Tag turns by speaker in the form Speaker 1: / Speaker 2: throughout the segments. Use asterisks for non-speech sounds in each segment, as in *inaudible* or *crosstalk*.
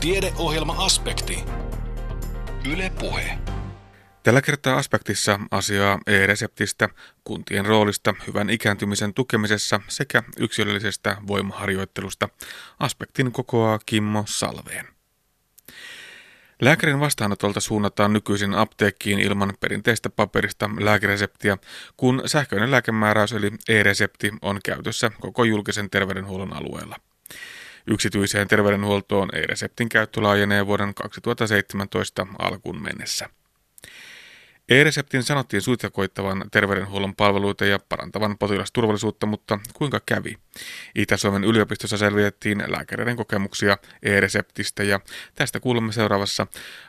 Speaker 1: Tiedeohjelma-aspekti. Yle Puhe.
Speaker 2: Tällä kertaa aspektissa asiaa e-reseptistä, kuntien roolista hyvän ikääntymisen tukemisessa sekä yksilöllisestä voimaharjoittelusta. Aspektin kokoaa Kimmo Salveen. Lääkärin vastaanotolta suunnataan nykyisin apteekkiin ilman perinteistä paperista lääkereseptiä, kun sähköinen lääkemääräys eli e-resepti on käytössä koko julkisen terveydenhuollon alueella. Yksityiseen terveydenhuoltoon e-reseptin käyttö laajenee vuoden 2017 alkuun mennessä. E-reseptin sanottiin suitakoittavan terveydenhuollon palveluita ja parantavan potilasturvallisuutta, mutta kuinka kävi? Itä-Suomen yliopistossa selvitettiin lääkäreiden kokemuksia e-reseptistä ja tästä kuulemme seuraavassa.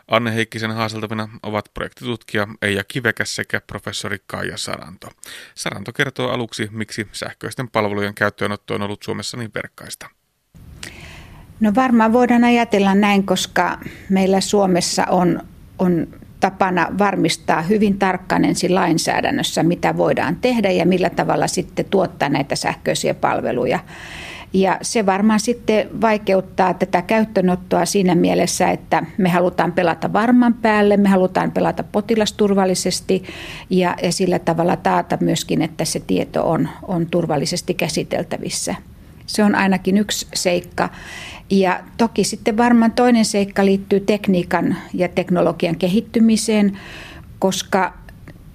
Speaker 2: Anne Heikkisen haaseltavina ovat projektitutkija Eija Kivekäs sekä professori Kaija Saranto. Saranto kertoo aluksi, miksi sähköisten palvelujen käyttöönotto on ollut Suomessa niin verkkaista.
Speaker 3: No varmaan voidaan ajatella näin, koska meillä Suomessa on, on tapana varmistaa hyvin tarkkaan ensin lainsäädännössä, mitä voidaan tehdä ja millä tavalla sitten tuottaa näitä sähköisiä palveluja. Ja se varmaan sitten vaikeuttaa tätä käyttöönottoa siinä mielessä, että me halutaan pelata varman päälle, me halutaan pelata potilasturvallisesti ja, ja sillä tavalla taata myöskin, että se tieto on, on turvallisesti käsiteltävissä. Se on ainakin yksi seikka. Ja toki sitten varmaan toinen seikka liittyy tekniikan ja teknologian kehittymiseen, koska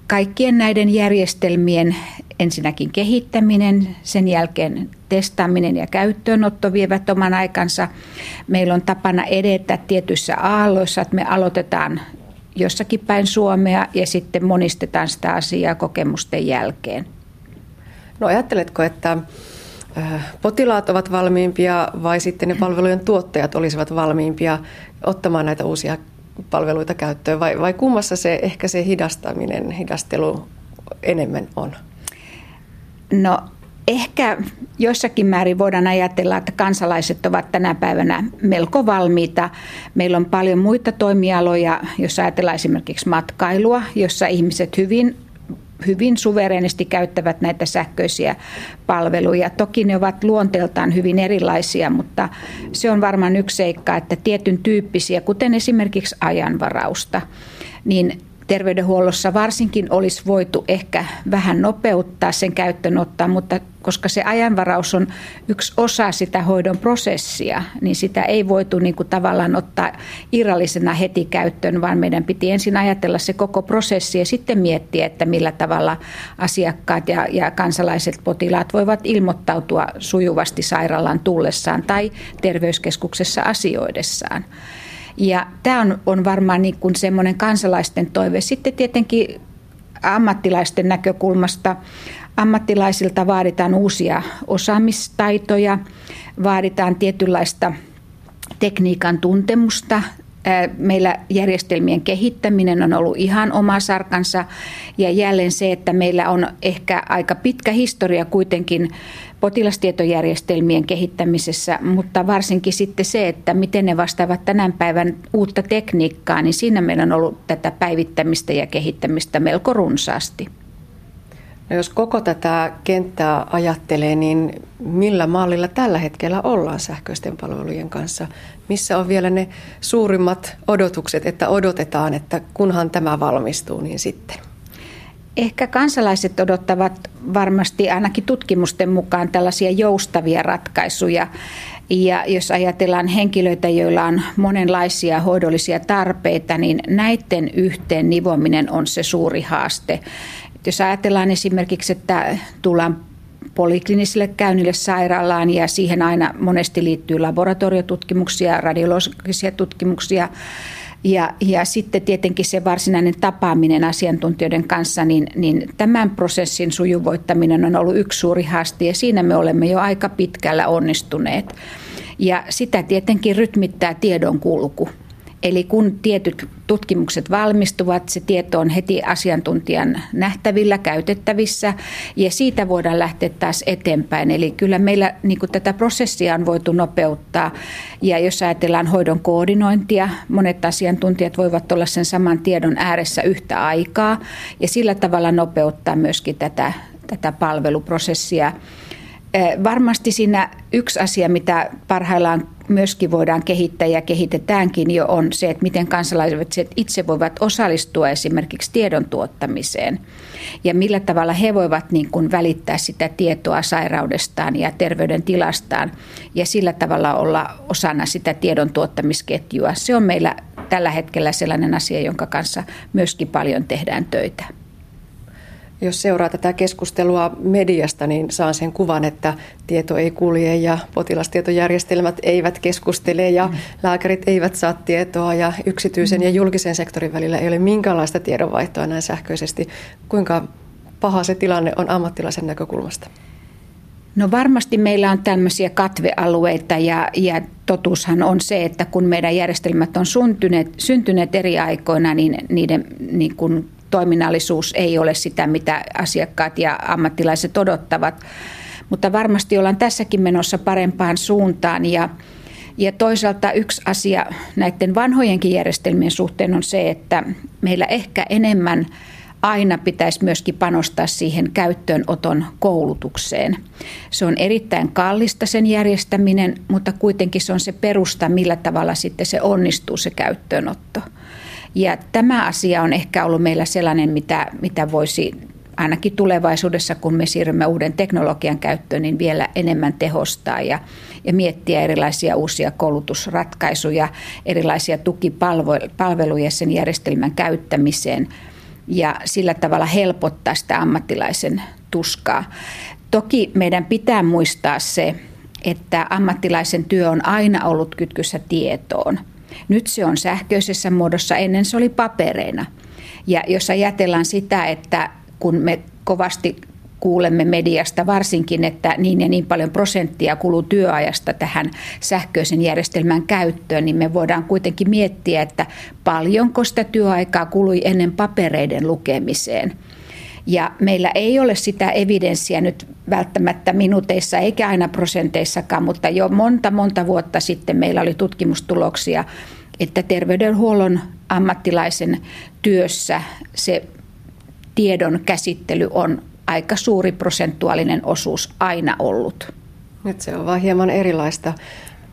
Speaker 3: kaikkien näiden järjestelmien ensinnäkin kehittäminen, sen jälkeen testaaminen ja käyttöönotto vievät oman aikansa. Meillä on tapana edetä tietyissä aalloissa, että me aloitetaan jossakin päin Suomea ja sitten monistetaan sitä asiaa kokemusten jälkeen.
Speaker 4: No ajatteletko, että potilaat ovat valmiimpia vai sitten ne palvelujen tuottajat olisivat valmiimpia ottamaan näitä uusia palveluita käyttöön vai, vai kummassa se ehkä se hidastaminen, hidastelu enemmän on?
Speaker 3: No ehkä jossakin määrin voidaan ajatella, että kansalaiset ovat tänä päivänä melko valmiita. Meillä on paljon muita toimialoja, jos ajatellaan esimerkiksi matkailua, jossa ihmiset hyvin hyvin suvereenisti käyttävät näitä sähköisiä palveluja. Toki ne ovat luonteeltaan hyvin erilaisia, mutta se on varmaan yksi seikka, että tietyn tyyppisiä, kuten esimerkiksi ajanvarausta, niin terveydenhuollossa varsinkin olisi voitu ehkä vähän nopeuttaa sen käyttöönottaa, mutta koska se ajanvaraus on yksi osa sitä hoidon prosessia, niin sitä ei voitu niin kuin tavallaan ottaa irrallisena heti käyttöön, vaan meidän piti ensin ajatella se koko prosessi ja sitten miettiä, että millä tavalla asiakkaat ja, ja kansalaiset potilaat voivat ilmoittautua sujuvasti sairaalaan tullessaan tai terveyskeskuksessa asioidessaan. Ja tämä on, on varmaan niin kuin semmoinen kansalaisten toive. Sitten tietenkin ammattilaisten näkökulmasta ammattilaisilta vaaditaan uusia osaamistaitoja, vaaditaan tietynlaista tekniikan tuntemusta, Meillä järjestelmien kehittäminen on ollut ihan oma sarkansa ja jälleen se, että meillä on ehkä aika pitkä historia kuitenkin potilastietojärjestelmien kehittämisessä, mutta varsinkin sitten se, että miten ne vastaavat tänä päivän uutta tekniikkaa, niin siinä meillä on ollut tätä päivittämistä ja kehittämistä melko runsaasti.
Speaker 4: No jos koko tätä kenttää ajattelee, niin millä mallilla tällä hetkellä ollaan sähköisten palvelujen kanssa? Missä on vielä ne suurimmat odotukset, että odotetaan, että kunhan tämä valmistuu, niin sitten?
Speaker 3: Ehkä kansalaiset odottavat varmasti ainakin tutkimusten mukaan tällaisia joustavia ratkaisuja. Ja jos ajatellaan henkilöitä, joilla on monenlaisia hoidollisia tarpeita, niin näiden yhteen nivominen on se suuri haaste. Jos ajatellaan esimerkiksi, että tullaan polikliniselle käynnille sairaalaan ja siihen aina monesti liittyy laboratoriotutkimuksia, radiologisia tutkimuksia, ja, ja sitten tietenkin se varsinainen tapaaminen asiantuntijoiden kanssa, niin, niin tämän prosessin sujuvoittaminen on ollut yksi suuri haaste ja siinä me olemme jo aika pitkällä onnistuneet. Ja sitä tietenkin rytmittää tiedon kulku. Eli kun tietyt tutkimukset valmistuvat, se tieto on heti asiantuntijan nähtävillä, käytettävissä ja siitä voidaan lähteä taas eteenpäin. Eli kyllä meillä niin kuin tätä prosessia on voitu nopeuttaa ja jos ajatellaan hoidon koordinointia, monet asiantuntijat voivat olla sen saman tiedon ääressä yhtä aikaa ja sillä tavalla nopeuttaa myöskin tätä, tätä palveluprosessia. Varmasti siinä yksi asia, mitä parhaillaan myöskin voidaan kehittää ja kehitetäänkin jo on se, että miten kansalaiset itse voivat osallistua esimerkiksi tiedon tuottamiseen ja millä tavalla he voivat niin kuin välittää sitä tietoa sairaudestaan ja terveydentilastaan ja sillä tavalla olla osana sitä tiedon tuottamisketjua. Se on meillä tällä hetkellä sellainen asia, jonka kanssa myöskin paljon tehdään töitä.
Speaker 4: Jos seuraa tätä keskustelua mediasta, niin saan sen kuvan, että tieto ei kulje ja potilastietojärjestelmät eivät keskustele ja mm. lääkärit eivät saa tietoa ja yksityisen mm. ja julkisen sektorin välillä ei ole minkäänlaista tiedonvaihtoa näin sähköisesti. Kuinka paha se tilanne on ammattilaisen näkökulmasta?
Speaker 3: No varmasti meillä on tämmöisiä katvealueita ja, ja totuushan on se, että kun meidän järjestelmät on syntyneet, syntyneet eri aikoina, niin niiden niin kuin toiminnallisuus ei ole sitä, mitä asiakkaat ja ammattilaiset odottavat. Mutta varmasti ollaan tässäkin menossa parempaan suuntaan ja ja toisaalta yksi asia näiden vanhojenkin järjestelmien suhteen on se, että meillä ehkä enemmän aina pitäisi myöskin panostaa siihen käyttöönoton koulutukseen. Se on erittäin kallista sen järjestäminen, mutta kuitenkin se on se perusta, millä tavalla sitten se onnistuu se käyttöönotto. Ja tämä asia on ehkä ollut meillä sellainen, mitä, mitä voisi ainakin tulevaisuudessa, kun me siirrymme uuden teknologian käyttöön, niin vielä enemmän tehostaa ja, ja miettiä erilaisia uusia koulutusratkaisuja, erilaisia tukipalveluja sen järjestelmän käyttämiseen ja sillä tavalla helpottaa sitä ammattilaisen tuskaa. Toki meidän pitää muistaa se, että ammattilaisen työ on aina ollut kytkyssä tietoon – nyt se on sähköisessä muodossa, ennen se oli papereina. Ja jos ajatellaan sitä, että kun me kovasti kuulemme mediasta varsinkin, että niin ja niin paljon prosenttia kuluu työajasta tähän sähköisen järjestelmän käyttöön, niin me voidaan kuitenkin miettiä, että paljonko sitä työaikaa kului ennen papereiden lukemiseen. Ja meillä ei ole sitä evidenssiä nyt välttämättä minuuteissa eikä aina prosenteissakaan, mutta jo monta monta vuotta sitten meillä oli tutkimustuloksia, että terveydenhuollon ammattilaisen työssä se tiedon käsittely on aika suuri prosentuaalinen osuus aina ollut.
Speaker 4: Nyt se on vaan hieman erilaista.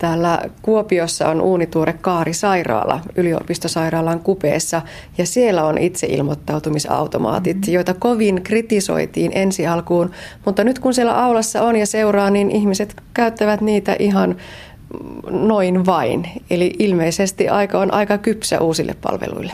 Speaker 4: Täällä Kuopiossa on uunituore Kaari-sairaala yliopistosairaalan kupeessa ja siellä on itse ilmoittautumisautomaatit, mm-hmm. joita kovin kritisoitiin ensi alkuun. Mutta nyt kun siellä aulassa on ja seuraa, niin ihmiset käyttävät niitä ihan noin vain. Eli ilmeisesti aika on aika kypsä uusille palveluille.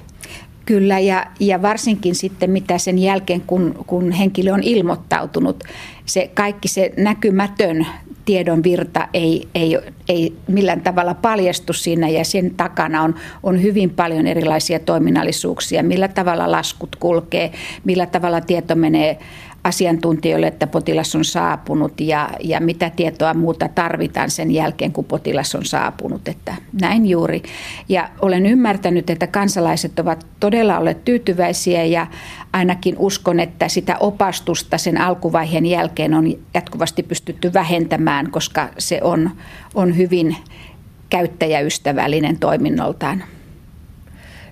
Speaker 3: Kyllä, ja, ja varsinkin sitten mitä sen jälkeen, kun, kun henkilö on ilmoittautunut, se kaikki se näkymätön tiedon virta ei, ei, ei millään tavalla paljastu siinä ja sen takana on, on hyvin paljon erilaisia toiminnallisuuksia, millä tavalla laskut kulkee, millä tavalla tieto menee asiantuntijoille, että potilas on saapunut ja, ja mitä tietoa muuta tarvitaan sen jälkeen, kun potilas on saapunut. Että näin juuri. Ja olen ymmärtänyt, että kansalaiset ovat todella olleet tyytyväisiä ja ainakin uskon, että sitä opastusta sen alkuvaiheen jälkeen on jatkuvasti pystytty vähentämään, koska se on, on hyvin käyttäjäystävällinen toiminnoltaan.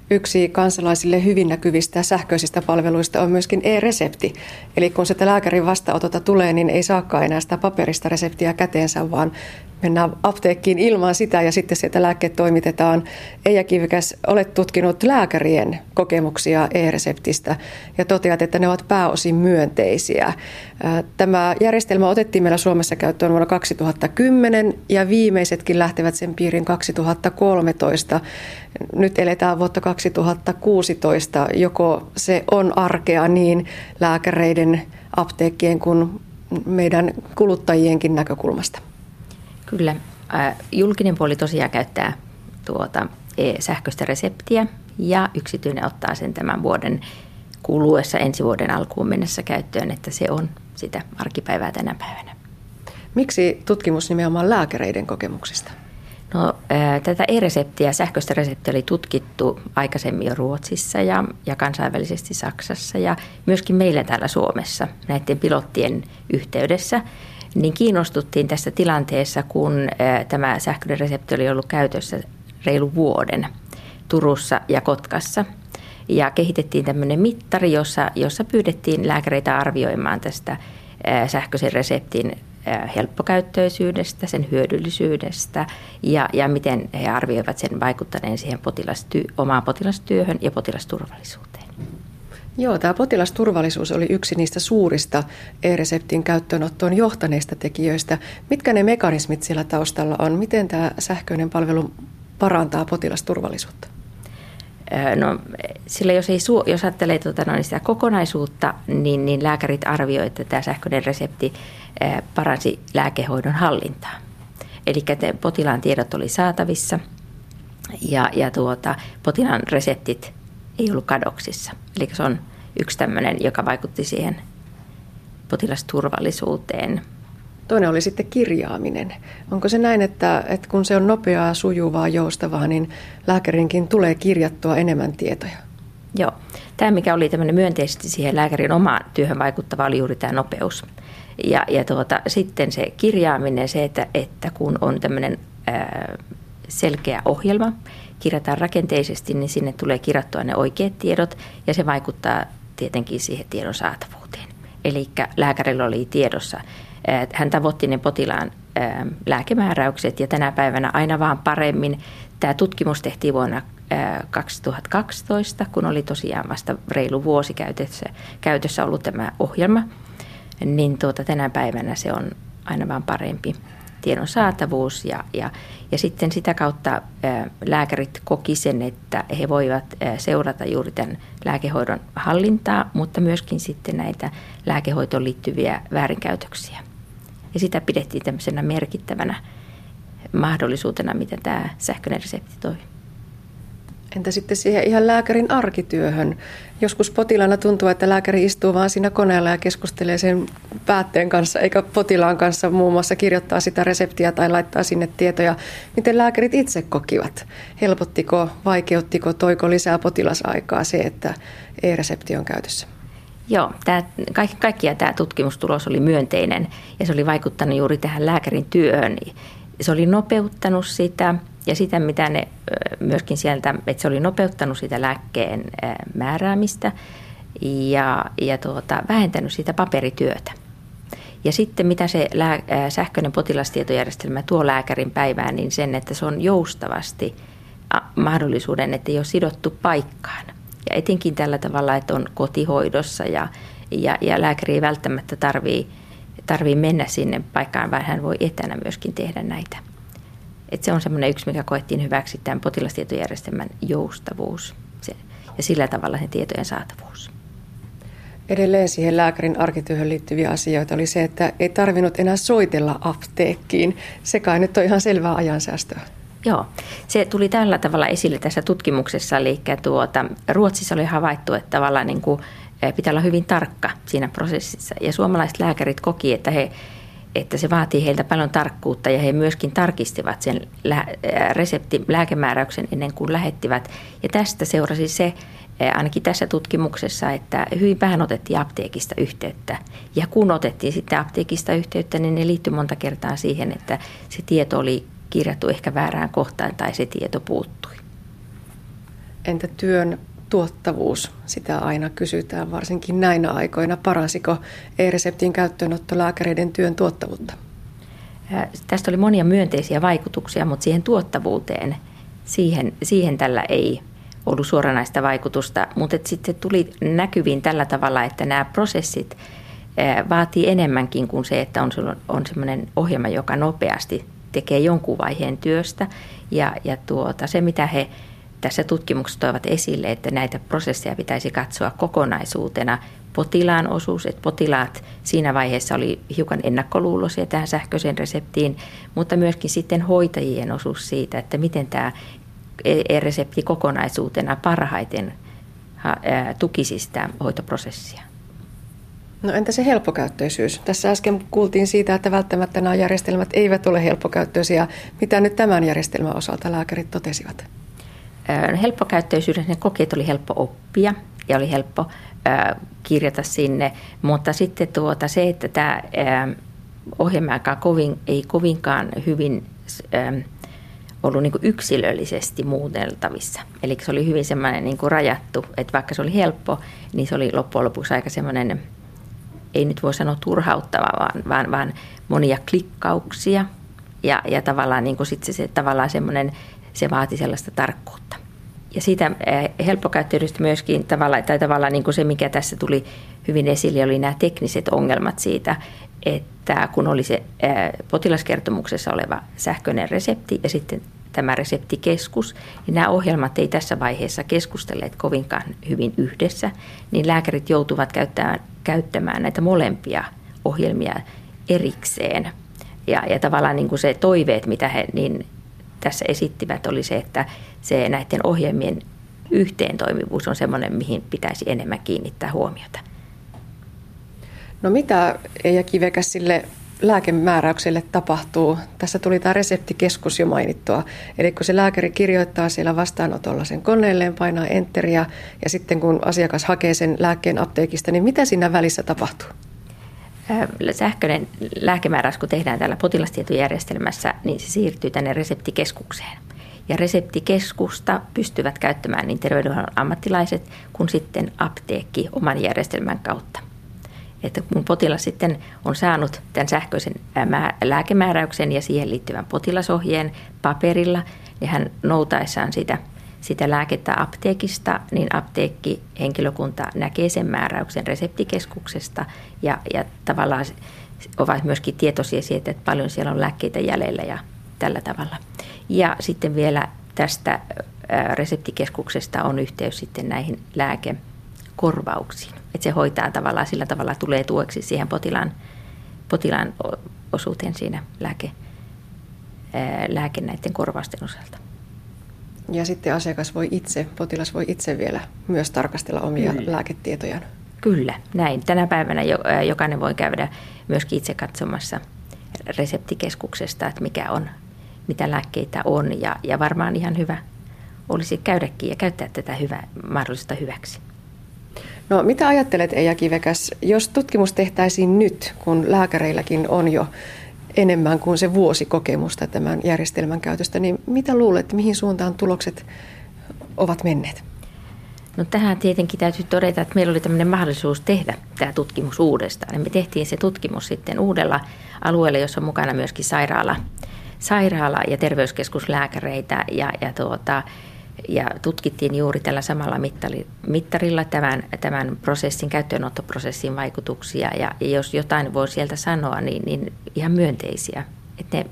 Speaker 4: Yksi kansalaisille hyvin näkyvistä sähköisistä palveluista on myöskin e-resepti. Eli kun sitä lääkärin vastaanotota tulee, niin ei saakaan enää sitä paperista reseptiä käteensä, vaan mennään apteekkiin ilman sitä ja sitten sieltä lääkkeet toimitetaan. Eija Kivikäs, olet tutkinut lääkärien kokemuksia e-reseptistä ja toteat, että ne ovat pääosin myönteisiä. Tämä järjestelmä otettiin meillä Suomessa käyttöön vuonna 2010 ja viimeisetkin lähtevät sen piirin 2013. Nyt eletään vuotta 2016. Joko se on arkea niin lääkäreiden, apteekkien kuin meidän kuluttajienkin näkökulmasta?
Speaker 5: Kyllä. Julkinen puoli tosiaan käyttää tuota sähköistä reseptiä ja yksityinen ottaa sen tämän vuoden kuluessa ensi vuoden alkuun mennessä käyttöön, että se on sitä arkipäivää tänä päivänä.
Speaker 4: Miksi tutkimus nimenomaan lääkäreiden kokemuksista?
Speaker 5: No, tätä e-reseptiä, sähköistä reseptiä oli tutkittu aikaisemmin jo Ruotsissa ja, ja kansainvälisesti Saksassa ja myöskin meillä täällä Suomessa näiden pilottien yhteydessä niin kiinnostuttiin tästä tilanteessa, kun tämä sähköinen resepti oli ollut käytössä reilu vuoden Turussa ja Kotkassa. Ja kehitettiin tämmöinen mittari, jossa, jossa pyydettiin lääkäreitä arvioimaan tästä sähköisen reseptin helppokäyttöisyydestä, sen hyödyllisyydestä ja, ja miten he arvioivat sen vaikuttaneen siihen potilasty, omaan potilastyöhön ja potilasturvallisuuteen.
Speaker 4: Joo, tämä potilasturvallisuus oli yksi niistä suurista e-reseptin käyttöönottoon johtaneista tekijöistä. Mitkä ne mekanismit siellä taustalla on? Miten tämä sähköinen palvelu parantaa potilasturvallisuutta?
Speaker 5: No, sillä jos, ei, jos ajattelee tuota, no, niin sitä kokonaisuutta, niin, niin lääkärit arvioivat, että tämä sähköinen resepti paransi lääkehoidon hallintaa. Eli potilaan tiedot oli saatavissa ja, ja tuota, potilaan reseptit ei ollut kadoksissa. Eli se on yksi tämmöinen, joka vaikutti siihen potilasturvallisuuteen.
Speaker 4: Toinen oli sitten kirjaaminen. Onko se näin, että, että kun se on nopeaa, sujuvaa, joustavaa, niin lääkärinkin tulee kirjattua enemmän tietoja?
Speaker 5: Joo. Tämä, mikä oli tämmöinen myönteisesti siihen lääkärin omaan työhön vaikuttava, oli juuri tämä nopeus. Ja, ja tuota, sitten se kirjaaminen, se, että, että kun on tämmöinen selkeä ohjelma, kirjataan rakenteisesti, niin sinne tulee kirjattua ne oikeat tiedot ja se vaikuttaa tietenkin siihen tiedon saatavuuteen. Eli lääkärillä oli tiedossa, hän tavoitti ne potilaan lääkemääräykset ja tänä päivänä aina vaan paremmin. Tämä tutkimus tehtiin vuonna 2012, kun oli tosiaan vasta reilu vuosi käytössä, käytössä ollut tämä ohjelma, niin tuota, tänä päivänä se on aina vaan parempi tiedon saatavuus ja, ja, ja sitten sitä kautta lääkärit koki sen, että he voivat seurata juuri tämän lääkehoidon hallintaa, mutta myöskin sitten näitä lääkehoitoon liittyviä väärinkäytöksiä. Ja sitä pidettiin tämmöisenä merkittävänä mahdollisuutena, mitä tämä sähköinen resepti toi.
Speaker 4: Entä sitten siihen ihan lääkärin arkityöhön? Joskus potilaana tuntuu, että lääkäri istuu vaan siinä koneella ja keskustelee sen päätteen kanssa, eikä potilaan kanssa muun muassa kirjoittaa sitä reseptiä tai laittaa sinne tietoja. Miten lääkärit itse kokivat? Helpottiko, vaikeuttiko, toiko lisää potilasaikaa se, että e-resepti on käytössä?
Speaker 5: Joo, tämä, kaikki, kaikkia tämä tutkimustulos oli myönteinen ja se oli vaikuttanut juuri tähän lääkärin työhön. Se oli nopeuttanut sitä ja sitä, mitä ne myöskin sieltä, että se oli nopeuttanut sitä lääkkeen määräämistä ja, ja tuota, vähentänyt sitä paperityötä. Ja sitten mitä se lää, sähköinen potilastietojärjestelmä tuo lääkärin päivään, niin sen, että se on joustavasti mahdollisuuden, että ei ole sidottu paikkaan. Ja etenkin tällä tavalla, että on kotihoidossa ja, ja, ja lääkäri ei välttämättä tarvii, tarvii mennä sinne paikkaan, vaan hän voi etänä myöskin tehdä näitä et se on semmoinen yksi, mikä koettiin hyväksi tämän potilastietojärjestelmän joustavuus se, ja sillä tavalla sen tietojen saatavuus.
Speaker 4: Edelleen siihen lääkärin arkityöhön liittyviä asioita oli se, että ei tarvinnut enää soitella apteekkiin. Se kai nyt on ihan selvää ajansäästöä.
Speaker 5: Joo, se tuli tällä tavalla esille tässä tutkimuksessa, eli tuota, Ruotsissa oli havaittu, että tavallaan niin kuin, eh, pitää olla hyvin tarkka siinä prosessissa. Ja suomalaiset lääkärit koki, että he että se vaatii heiltä paljon tarkkuutta ja he myöskin tarkistivat sen resepti, lääkemääräyksen ennen kuin lähettivät. Ja tästä seurasi se, ainakin tässä tutkimuksessa, että hyvin vähän otettiin apteekista yhteyttä. Ja kun otettiin sitten apteekista yhteyttä, niin ne liittyi monta kertaa siihen, että se tieto oli kirjattu ehkä väärään kohtaan tai se tieto puuttui.
Speaker 4: Entä työn tuottavuus, sitä aina kysytään, varsinkin näinä aikoina. Parasiko e-reseptin käyttöönotto lääkäreiden työn tuottavuutta?
Speaker 5: Tästä oli monia myönteisiä vaikutuksia, mutta siihen tuottavuuteen, siihen, siihen tällä ei ollut suoranaista vaikutusta. Mutta sitten tuli näkyviin tällä tavalla, että nämä prosessit vaatii enemmänkin kuin se, että on, on sellainen ohjelma, joka nopeasti tekee jonkun vaiheen työstä. Ja, ja tuota, se, mitä he tässä tutkimuksessa toivat esille, että näitä prosesseja pitäisi katsoa kokonaisuutena. Potilaan osuus, että potilaat siinä vaiheessa oli hiukan ennakkoluuloisia tähän sähköiseen reseptiin, mutta myöskin sitten hoitajien osuus siitä, että miten tämä e-resepti kokonaisuutena parhaiten tukisi sitä hoitoprosessia.
Speaker 4: No entä se helppokäyttöisyys? Tässä äsken kuultiin siitä, että välttämättä nämä järjestelmät eivät ole helppokäyttöisiä. Mitä nyt tämän järjestelmän osalta lääkärit totesivat?
Speaker 5: Helppokäyttöisyydessä ne kokeet oli helppo oppia ja oli helppo kirjata sinne, mutta sitten tuota, se, että tämä ohjelma kovin, ei kovinkaan hyvin ollut niin yksilöllisesti muuteltavissa. Eli se oli hyvin semmoinen niin rajattu, että vaikka se oli helppo, niin se oli loppujen lopuksi aika semmoinen ei nyt voi sanoa turhauttava, vaan, vaan, vaan monia klikkauksia ja, ja tavallaan niin kuin sit se, se, tavallaan semmoinen, se vaati sellaista tarkkuutta. Ja siitä helppokäyttöidestä myöskin tavallaan, tai tavallaan niin kuin se, mikä tässä tuli hyvin esille, oli nämä tekniset ongelmat siitä, että kun oli se potilaskertomuksessa oleva sähköinen resepti ja sitten tämä reseptikeskus, niin nämä ohjelmat ei tässä vaiheessa keskustelleet kovinkaan hyvin yhdessä, niin lääkärit joutuvat käyttämään, käyttämään näitä molempia ohjelmia erikseen. Ja, ja tavallaan niin kuin se toiveet, mitä he niin tässä esittivät, oli se, että se näiden ohjelmien yhteentoimivuus on sellainen, mihin pitäisi enemmän kiinnittää huomiota.
Speaker 4: No mitä Eija Kivekäs sille lääkemääräykselle tapahtuu? Tässä tuli tämä reseptikeskus jo mainittua. Eli kun se lääkäri kirjoittaa siellä vastaanotolla sen koneelleen, painaa enteriä ja sitten kun asiakas hakee sen lääkkeen apteekista, niin mitä siinä välissä tapahtuu?
Speaker 5: Sähköinen lääkemääräys, kun tehdään täällä potilastietojärjestelmässä, niin se siirtyy tänne reseptikeskukseen. Ja reseptikeskusta pystyvät käyttämään niin terveydenhuollon ammattilaiset kuin sitten apteekki oman järjestelmän kautta että kun potilas sitten on saanut tämän sähköisen lääkemääräyksen ja siihen liittyvän potilasohjeen paperilla, niin hän noutaessaan sitä, sitä lääkettä apteekista, niin apteekki henkilökunta näkee sen määräyksen reseptikeskuksesta ja, ja tavallaan ovat myöskin tietoisia siitä, että paljon siellä on lääkkeitä jäljellä ja tällä tavalla. Ja sitten vielä tästä reseptikeskuksesta on yhteys sitten näihin lääkekorvauksiin että se hoitaa tavallaan sillä tavalla, tulee tueksi siihen potilaan, potilaan osuuteen siinä lääke, lääke näiden korvausten osalta.
Speaker 4: Ja sitten asiakas voi itse, potilas voi itse vielä myös tarkastella omia Kyllä. lääketietojaan.
Speaker 5: Kyllä, näin. Tänä päivänä jokainen voi käydä myöskin itse katsomassa reseptikeskuksesta, että mikä on, mitä lääkkeitä on. Ja, ja varmaan ihan hyvä olisi käydäkin ja käyttää tätä hyvä, mahdollista hyväksi.
Speaker 4: No mitä ajattelet Eija Kivekäs, jos tutkimus tehtäisiin nyt, kun lääkäreilläkin on jo enemmän kuin se vuosi kokemusta tämän järjestelmän käytöstä, niin mitä luulet, mihin suuntaan tulokset ovat menneet?
Speaker 5: No tähän tietenkin täytyy todeta, että meillä oli tämmöinen mahdollisuus tehdä tämä tutkimus uudestaan. Me tehtiin se tutkimus sitten uudella alueella, jossa on mukana myöskin sairaala, sairaala ja terveyskeskuslääkäreitä ja, ja tuota, ja tutkittiin juuri tällä samalla mittarilla tämän, tämän prosessin, käyttöönottoprosessin vaikutuksia. Ja, jos jotain voi sieltä sanoa, niin, niin ihan myönteisiä. Että ne,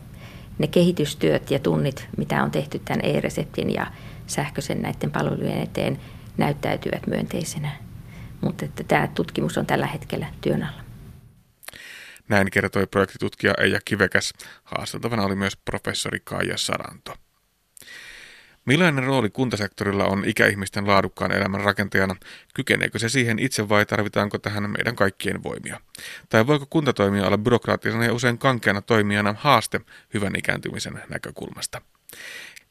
Speaker 5: ne kehitystyöt ja tunnit, mitä on tehty tämän e-reseptin ja sähköisen näiden palvelujen eteen, näyttäytyvät myönteisenä. Mutta että tämä tutkimus on tällä hetkellä työn alla.
Speaker 2: Näin kertoi projektitutkija Eija Kivekäs. Haasteltavana oli myös professori Kaija Saranto. Millainen rooli kuntasektorilla on ikäihmisten laadukkaan elämän rakentajana? Kykeneekö se siihen itse vai tarvitaanko tähän meidän kaikkien voimia? Tai voiko kuntatoimija olla byrokraattisena ja usein kankeana toimijana haaste hyvän ikääntymisen näkökulmasta?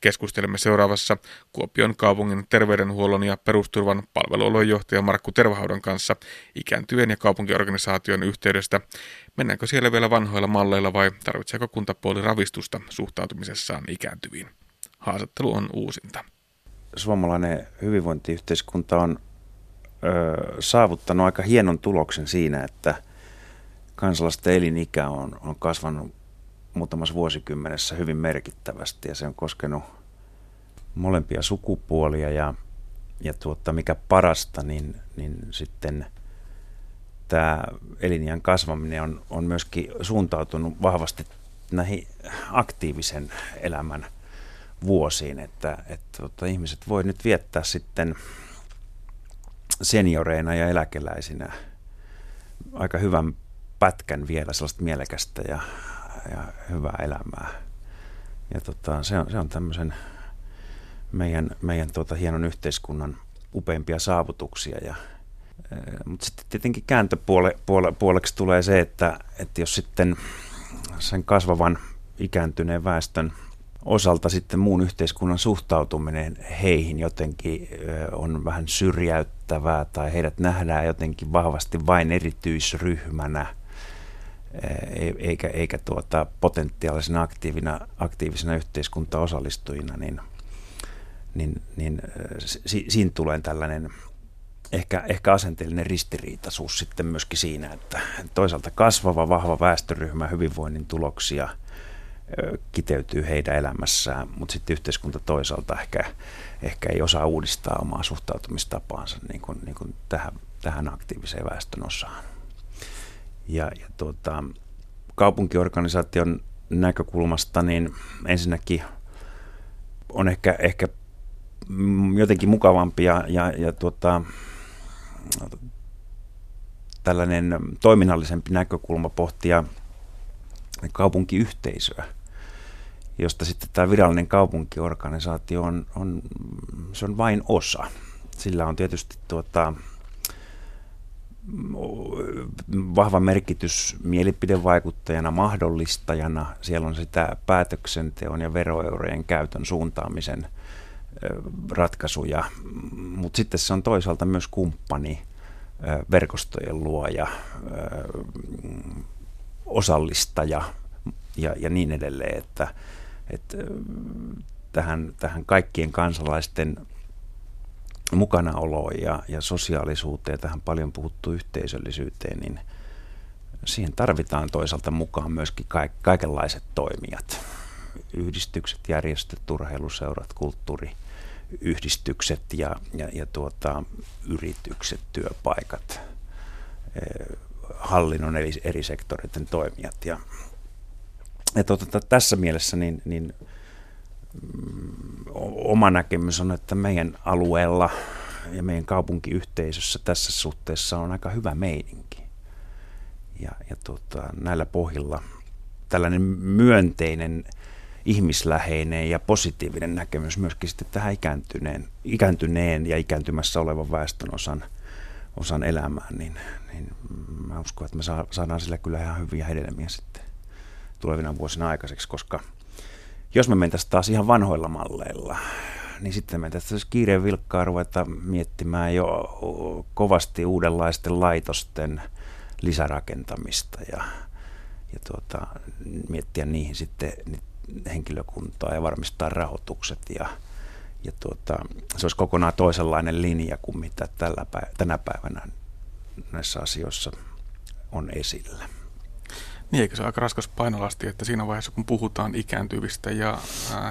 Speaker 2: Keskustelemme seuraavassa Kuopion kaupungin terveydenhuollon ja perusturvan palvelualueen johtaja Markku Tervahaudan kanssa ikääntyvien ja kaupunkiorganisaation yhteydestä. Mennäänkö siellä vielä vanhoilla malleilla vai tarvitseeko kuntapuoli ravistusta suhtautumisessaan ikääntyviin? Haastattelu on uusinta.
Speaker 6: Suomalainen hyvinvointiyhteiskunta on ö, saavuttanut aika hienon tuloksen siinä, että kansalaisten elinikä on, on kasvanut muutamassa vuosikymmenessä hyvin merkittävästi ja se on koskenut molempia sukupuolia ja, ja tuota, mikä parasta, niin, niin sitten tämä eliniän kasvaminen on, on myöskin suuntautunut vahvasti näihin aktiivisen elämän vuosiin, että, että että ihmiset voi nyt viettää sitten senioreina ja eläkeläisinä aika hyvän pätkän vielä sellaista mielekästä ja, ja hyvää elämää. Ja tota, se, on, se on tämmöisen meidän, meidän tuota, hienon yhteiskunnan upeimpia saavutuksia. Ja, mutta sitten tietenkin kääntöpuoleksi tulee se, että, että jos sitten sen kasvavan ikääntyneen väestön osalta sitten muun yhteiskunnan suhtautuminen heihin jotenkin on vähän syrjäyttävää tai heidät nähdään jotenkin vahvasti vain erityisryhmänä eikä, eikä tuota potentiaalisena aktiivina, aktiivisena yhteiskuntaosallistujina, niin, niin, niin si, siinä tulee tällainen ehkä, ehkä asenteellinen ristiriitaisuus sitten myöskin siinä, että toisaalta kasvava, vahva väestöryhmä hyvinvoinnin tuloksia kiteytyy heidän elämässään, mutta sitten yhteiskunta toisaalta ehkä, ehkä ei osaa uudistaa omaa suhtautumistapaansa niin kuin, niin kuin tähän, tähän aktiiviseen väestön osaan. Ja, ja tuota, kaupunkiorganisaation näkökulmasta niin ensinnäkin on ehkä, ehkä jotenkin mukavampi ja, ja, ja tuota, tällainen toiminnallisempi näkökulma pohtia kaupunkiyhteisöä, josta sitten tämä virallinen kaupunkiorganisaatio on, on, se on vain osa. Sillä on tietysti tuota, vahva merkitys mielipidevaikuttajana, mahdollistajana. Siellä on sitä päätöksenteon ja veroeurojen käytön suuntaamisen ratkaisuja, mutta sitten se on toisaalta myös kumppani, verkostojen luoja, osallistaja ja, ja niin edelleen, että, että tähän, tähän kaikkien kansalaisten mukanaoloon ja, ja sosiaalisuuteen, tähän paljon puhuttu yhteisöllisyyteen, niin siihen tarvitaan toisaalta mukaan myöskin kaikenlaiset toimijat. Yhdistykset, järjestöt, urheiluseurat, kulttuuriyhdistykset ja, ja, ja tuota, yritykset, työpaikat, hallinnon eri, eri sektoreiden toimijat. Ja, ja tuota, tässä mielessä niin, niin oma näkemys on, että meidän alueella ja meidän kaupunkiyhteisössä tässä suhteessa on aika hyvä meininki. Ja, ja tuota, näillä pohjilla tällainen myönteinen, ihmisläheinen ja positiivinen näkemys myöskin sitten tähän ikääntyneen, ikääntyneen ja ikääntymässä olevan väestön osan, osan elämään, niin, niin mä uskon, että me saadaan sillä kyllä ihan hyviä hedelmiä sitten tulevina vuosina aikaiseksi, koska – jos me mentäisiin taas ihan vanhoilla malleilla, niin sitten me tässä kiireen vilkkaa ruveta miettimään jo kovasti uudenlaisten laitosten lisärakentamista ja, ja tuota, miettiä niihin sitten henkilökuntaa ja varmistaa rahoitukset ja, ja tuota, se olisi kokonaan toisenlainen linja kuin mitä tällä tänä päivänä näissä asioissa on esillä.
Speaker 2: Niin, eikö se ole aika raskas painolasti, että siinä vaiheessa kun puhutaan ikääntyvistä ja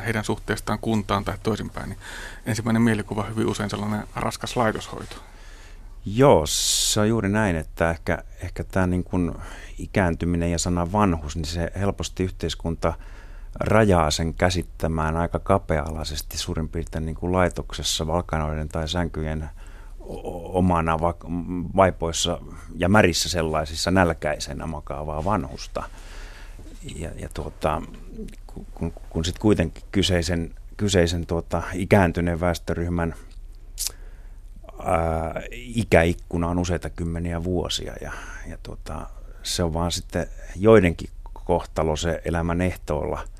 Speaker 2: heidän suhteestaan kuntaan tai toisinpäin, niin ensimmäinen mielikuva hyvin usein sellainen raskas laitoshoito.
Speaker 6: Joo, se on juuri näin, että ehkä, ehkä tämä niin kuin ikääntyminen ja sana vanhus, niin se helposti yhteiskunta rajaa sen käsittämään aika kapea-alaisesti suurin piirtein niin kuin laitoksessa valkanoiden tai sänkyjen omana vaipoissa ja märissä sellaisissa nälkäisenä makaavaa vanhusta. Ja, ja tuota, kun, kun sitten kuitenkin kyseisen, kyseisen tuota, ikääntyneen väestöryhmän ää, ikäikkuna on useita kymmeniä vuosia ja, ja tuota, se on vaan sitten joidenkin kohtalo se elämän ehtoolla –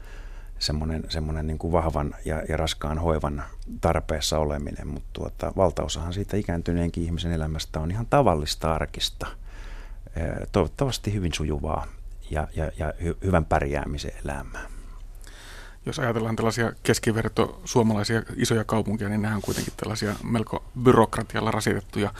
Speaker 6: semmoinen, semmoinen niin kuin vahvan ja, ja raskaan hoivan tarpeessa oleminen, mutta tuota, valtaosahan siitä ikääntyneenkin ihmisen elämästä on ihan tavallista arkista, toivottavasti hyvin sujuvaa ja, ja, ja hy, hyvän pärjäämisen elämää.
Speaker 2: Jos ajatellaan tällaisia keskiverto suomalaisia isoja kaupunkeja, niin nämä on kuitenkin tällaisia melko byrokratialla rasitettuja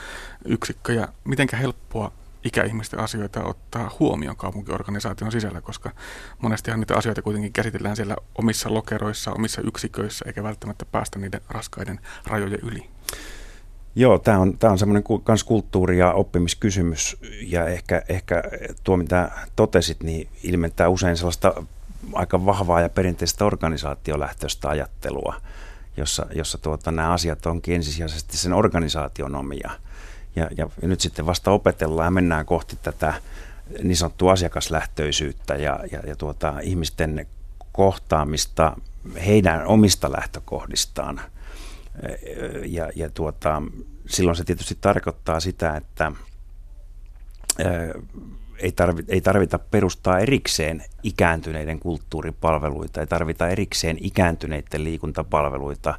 Speaker 2: yksikköjä. Mitenkä helppoa ikäihmisten asioita ottaa huomioon kaupunkiorganisaation sisällä, koska monestihan niitä asioita kuitenkin käsitellään siellä omissa lokeroissa, omissa yksiköissä, eikä välttämättä päästä niiden raskaiden rajojen yli.
Speaker 6: Joo, tämä on, tämä on semmoinen kans kulttuuri- ja oppimiskysymys, ja ehkä, ehkä tuo, mitä totesit, niin ilmentää usein sellaista aika vahvaa ja perinteistä organisaatiolähtöistä ajattelua, jossa, jossa tuota, nämä asiat onkin ensisijaisesti sen organisaation omia – ja, ja, nyt sitten vasta opetellaan ja mennään kohti tätä niin sanottua asiakaslähtöisyyttä ja, ja, ja tuota, ihmisten kohtaamista heidän omista lähtökohdistaan. Ja, ja tuota, silloin se tietysti tarkoittaa sitä, että ei, tarvita, ei tarvita perustaa erikseen ikääntyneiden kulttuuripalveluita, ei tarvita erikseen ikääntyneiden liikuntapalveluita,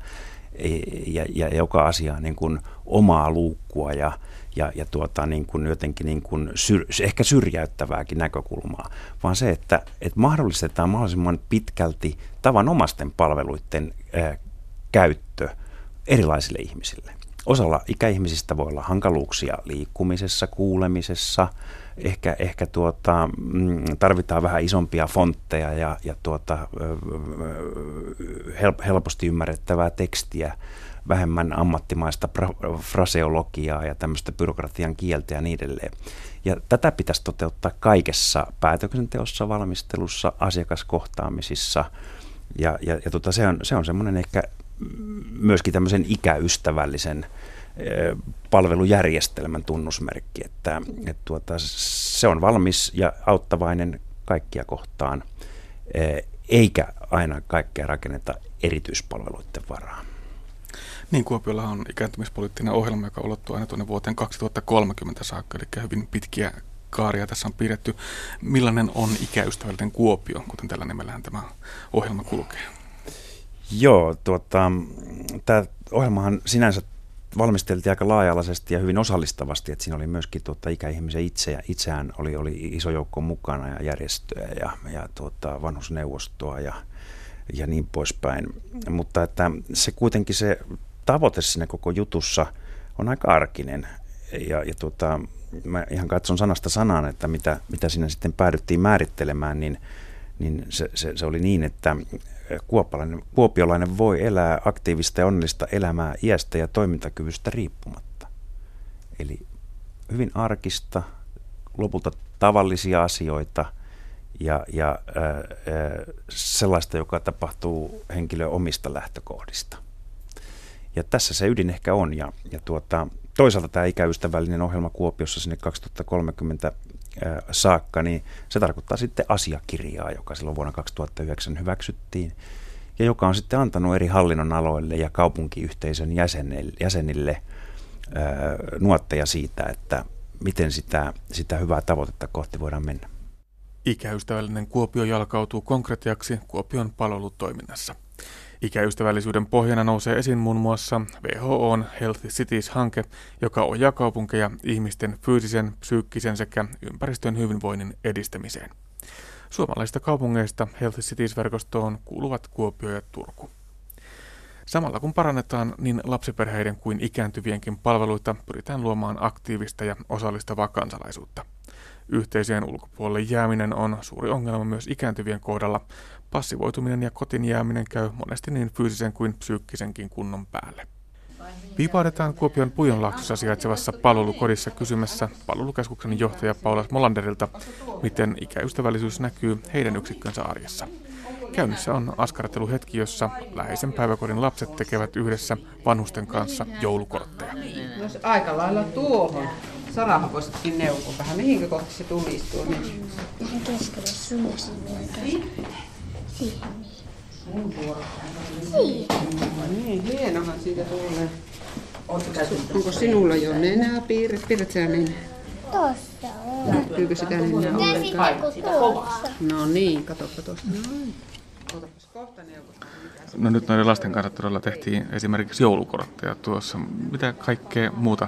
Speaker 6: ja, ja joka asia niin kuin omaa luukkua ja, ja, ja tuota, niin kuin jotenkin niin kuin syr, ehkä syrjäyttävääkin näkökulmaa, vaan se, että, että mahdollistetaan mahdollisimman pitkälti tavanomaisten palveluiden ää, käyttö erilaisille ihmisille. osalla ikäihmisistä voi olla hankaluuksia liikkumisessa, kuulemisessa, ehkä, ehkä tuota, mm, tarvitaan vähän isompia fontteja ja, ja tuota, helposti ymmärrettävää tekstiä, vähemmän ammattimaista fraseologiaa ja tämmöistä byrokratian kieltä ja niin edelleen. Ja tätä pitäisi toteuttaa kaikessa päätöksenteossa, valmistelussa, asiakaskohtaamisissa. Ja, ja, ja tota, se on, se on semmoinen ehkä myöskin tämmöisen ikäystävällisen palvelujärjestelmän tunnusmerkki, että, että tuota, se on valmis ja auttavainen kaikkia kohtaan, eikä aina kaikkea rakenneta erityispalveluiden varaan.
Speaker 2: Niin, Kuopiolla on ikääntymispoliittinen ohjelma, joka ulottuu aina tuonne vuoteen 2030 saakka, eli hyvin pitkiä kaaria tässä on piirretty. Millainen on ikäystävällinen Kuopio, kuten tällä nimellähän tämä ohjelma kulkee?
Speaker 6: Joo, tuota, tämä ohjelmahan sinänsä valmisteltiin aika laaja-alaisesti ja hyvin osallistavasti, että siinä oli myöskin tuota, ikäihmisen itse, itseään oli, oli iso joukko mukana ja järjestöjä ja, ja tuota, vanhusneuvostoa ja, ja niin poispäin. Mutta että se kuitenkin se tavoite siinä koko jutussa on aika arkinen ja, ja tuota, mä ihan katson sanasta sanaan, että mitä, mitä siinä sitten päädyttiin määrittelemään, niin, niin se, se, se oli niin, että kuopalainen, kuopiolainen voi elää aktiivista ja onnellista elämää iästä ja toimintakyvystä riippumatta. Eli hyvin arkista, lopulta tavallisia asioita ja, ja ää, sellaista, joka tapahtuu henkilön omista lähtökohdista. Ja tässä se ydin ehkä on. Ja, ja tuota, toisaalta tämä ikäystävällinen ohjelma Kuopiossa sinne 2030 saakka, niin se tarkoittaa sitten asiakirjaa, joka silloin vuonna 2009 hyväksyttiin ja joka on sitten antanut eri hallinnon aloille ja kaupunkiyhteisön jäsenille, jäsenille nuotteja siitä, että miten sitä, sitä hyvää tavoitetta kohti voidaan mennä.
Speaker 2: Ikäystävällinen Kuopio jalkautuu konkretiaksi Kuopion palvelutoiminnassa. Ikäystävällisyyden pohjana nousee esiin muun muassa WHOn Healthy Cities-hanke, joka ohjaa kaupunkeja ihmisten fyysisen, psyykkisen sekä ympäristön hyvinvoinnin edistämiseen. Suomalaisista kaupungeista Healthy Cities-verkostoon kuuluvat Kuopio ja Turku. Samalla kun parannetaan niin lapsiperheiden kuin ikääntyvienkin palveluita, pyritään luomaan aktiivista ja osallistavaa kansalaisuutta. Yhteisöjen ulkopuolelle jääminen on suuri ongelma myös ikääntyvien kohdalla. Passivoituminen ja kotiin jääminen käy monesti niin fyysisen kuin psyykkisenkin kunnon päälle. Viipaudetaan Kuopion Pujonlaaksossa sijaitsevassa palvelukodissa kysymässä palvelukeskuksen johtaja Paula Molanderilta, miten ikäystävällisyys näkyy heidän yksikkönsä arjessa. Käynnissä on askarteluhetki, jossa läheisen päiväkodin lapset tekevät yhdessä vanhusten kanssa joulukortteja.
Speaker 7: No aika lailla tuohon. Sarahan voisitkin neuvoa vähän. Mihinkä kohti se tulisi tuo?
Speaker 8: Ihan keskelle sun Siihen.
Speaker 7: Mun vuoro. Niin, hienohan siitä tulee. Onko sinulla jo nenää piirret? Piirret sä nenää?
Speaker 8: Tossa on.
Speaker 7: Näkyykö sitä nenää ollenkaan? No niin, katoppa tuosta. Noin.
Speaker 2: No nyt noiden lasten kanssa todella tehtiin esimerkiksi joulukortteja tuossa. Mitä kaikkea muuta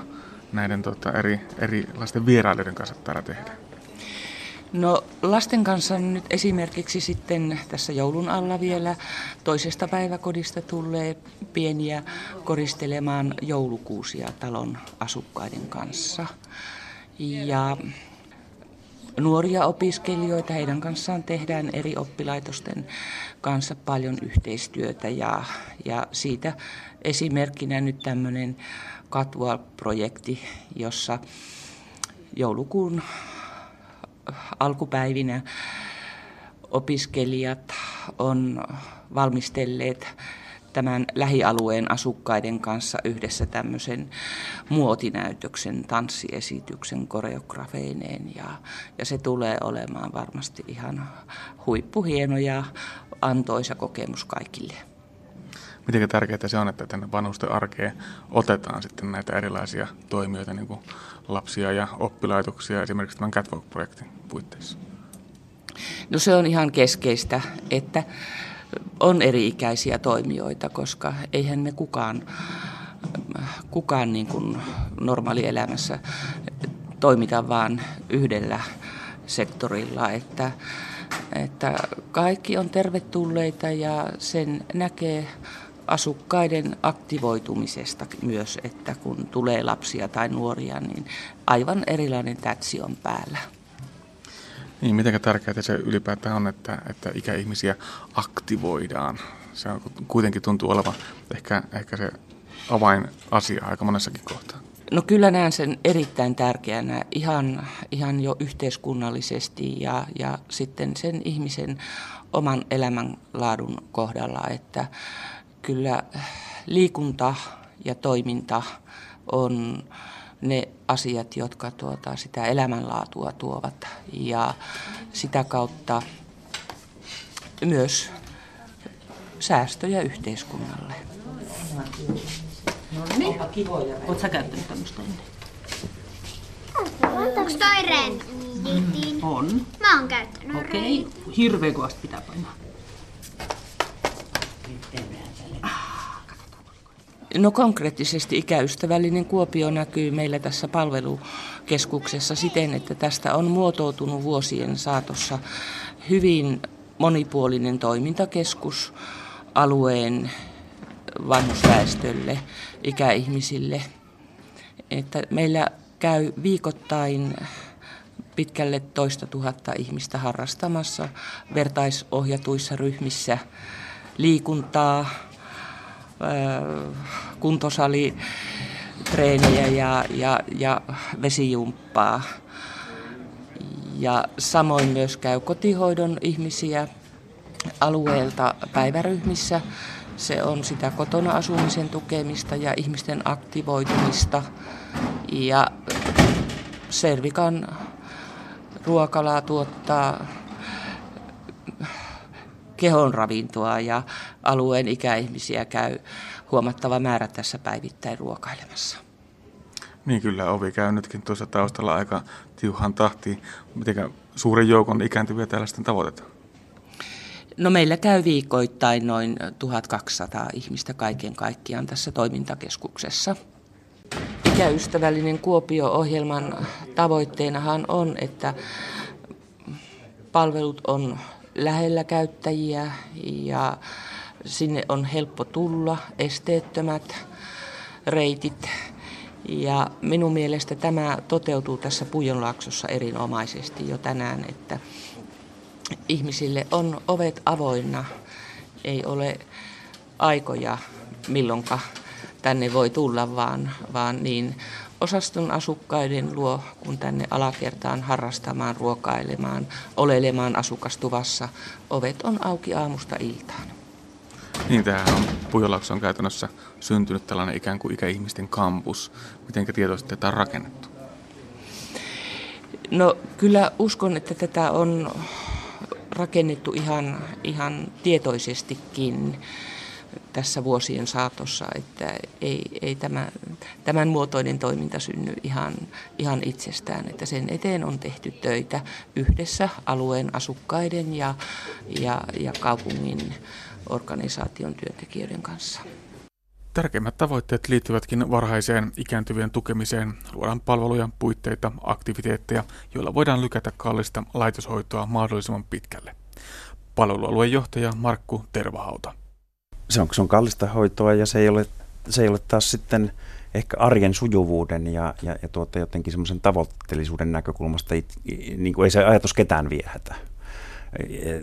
Speaker 2: näiden tota, eri, erilaisten vierailijoiden kanssa täällä tehdään?
Speaker 9: No lasten kanssa nyt esimerkiksi sitten tässä joulun alla vielä toisesta päiväkodista tulee pieniä koristelemaan joulukuusia talon asukkaiden kanssa. Ja nuoria opiskelijoita, heidän kanssaan tehdään eri oppilaitosten kanssa paljon yhteistyötä ja, ja siitä esimerkkinä nyt tämmöinen Katwal-projekti, jossa joulukuun alkupäivinä opiskelijat on valmistelleet tämän lähialueen asukkaiden kanssa yhdessä tämmöisen muotinäytöksen, tanssiesityksen koreografeineen ja, ja se tulee olemaan varmasti ihan huippuhieno ja antoisa kokemus kaikille.
Speaker 2: Miten tärkeää se on, että tänne vanhusten arkeen otetaan sitten näitä erilaisia toimijoita, niin kuin lapsia ja oppilaitoksia esimerkiksi tämän Catwalk-projektin puitteissa?
Speaker 9: No se on ihan keskeistä, että on eri-ikäisiä toimijoita, koska eihän me kukaan, kukaan niin kuin normaalielämässä toimita vaan yhdellä sektorilla, että, että kaikki on tervetulleita ja sen näkee asukkaiden aktivoitumisesta myös, että kun tulee lapsia tai nuoria, niin aivan erilainen tätsi on päällä.
Speaker 2: Niin, miten tärkeää se ylipäätään on, että, että ikäihmisiä aktivoidaan? Se on, kuitenkin tuntuu olevan ehkä, ehkä se avainasia aika monessakin kohtaa.
Speaker 9: No kyllä näen sen erittäin tärkeänä ihan, ihan jo yhteiskunnallisesti ja, ja sitten sen ihmisen oman elämänlaadun kohdalla, että kyllä liikunta ja toiminta on ne asiat, jotka tuota, sitä elämänlaatua tuovat ja sitä kautta myös säästöjä yhteiskunnalle.
Speaker 10: No niin. Oletko sä käyttänyt tämmöistä ennen?
Speaker 8: Onko toi rennitin?
Speaker 10: On.
Speaker 8: Mä oon käyttänyt
Speaker 10: Okei. Okay. Hirveän kovasti pitää painaa.
Speaker 9: No konkreettisesti ikäystävällinen Kuopio näkyy meillä tässä palvelukeskuksessa siten, että tästä on muotoutunut vuosien saatossa hyvin monipuolinen toimintakeskus alueen vanhusväestölle, ikäihmisille. Että meillä käy viikoittain pitkälle toista tuhatta ihmistä harrastamassa vertaisohjatuissa ryhmissä liikuntaa, kuntosali, treenejä ja, ja, ja vesijumppaa. Ja samoin myös käy kotihoidon ihmisiä alueelta päiväryhmissä. Se on sitä kotona asumisen tukemista ja ihmisten aktivoitumista. Ja Servikan ruokalaa tuottaa kehonravintoa ja alueen ikäihmisiä käy huomattava määrä tässä päivittäin ruokailemassa.
Speaker 2: Niin kyllä, ovi käy nytkin tuossa taustalla aika tiuhan tahtiin. Miten suuren joukon ikääntyviä täällä sitten tavoitetaan?
Speaker 9: No meillä käy viikoittain noin 1200 ihmistä kaiken kaikkiaan tässä toimintakeskuksessa. Ikäystävällinen Kuopio-ohjelman tavoitteenahan on, että palvelut on lähellä käyttäjiä ja sinne on helppo tulla, esteettömät reitit. Ja minun mielestä tämä toteutuu tässä Pujonlaaksossa erinomaisesti jo tänään, että ihmisille on ovet avoinna. Ei ole aikoja, milloinka tänne voi tulla, vaan, vaan niin osaston asukkaiden luo, kun tänne alakertaan harrastamaan, ruokailemaan, olelemaan asukastuvassa. Ovet on auki aamusta iltaan.
Speaker 2: Niin, tämähän on Pujolaakso on käytännössä syntynyt tällainen ikään kuin ikäihmisten kampus. Miten tietoisesti tätä on rakennettu?
Speaker 9: No kyllä uskon, että tätä on rakennettu ihan, ihan tietoisestikin tässä vuosien saatossa, että ei, ei tämä, tämän muotoinen toiminta synny ihan, ihan itsestään, että sen eteen on tehty töitä yhdessä alueen asukkaiden ja, ja, ja kaupungin organisaation työntekijöiden kanssa.
Speaker 2: Tärkeimmät tavoitteet liittyvätkin varhaiseen ikääntyvien tukemiseen. Luodaan palveluja, puitteita, aktiviteetteja, joilla voidaan lykätä kallista laitoshoitoa mahdollisimman pitkälle. Palvelualueen johtaja Markku Tervahauta
Speaker 6: se on, se on kallista hoitoa ja se ei ole, se ei ole taas sitten ehkä arjen sujuvuuden ja, ja, ja tuota jotenkin semmoisen tavoitteellisuuden näkökulmasta, it, niin kuin ei se ajatus ketään viehätä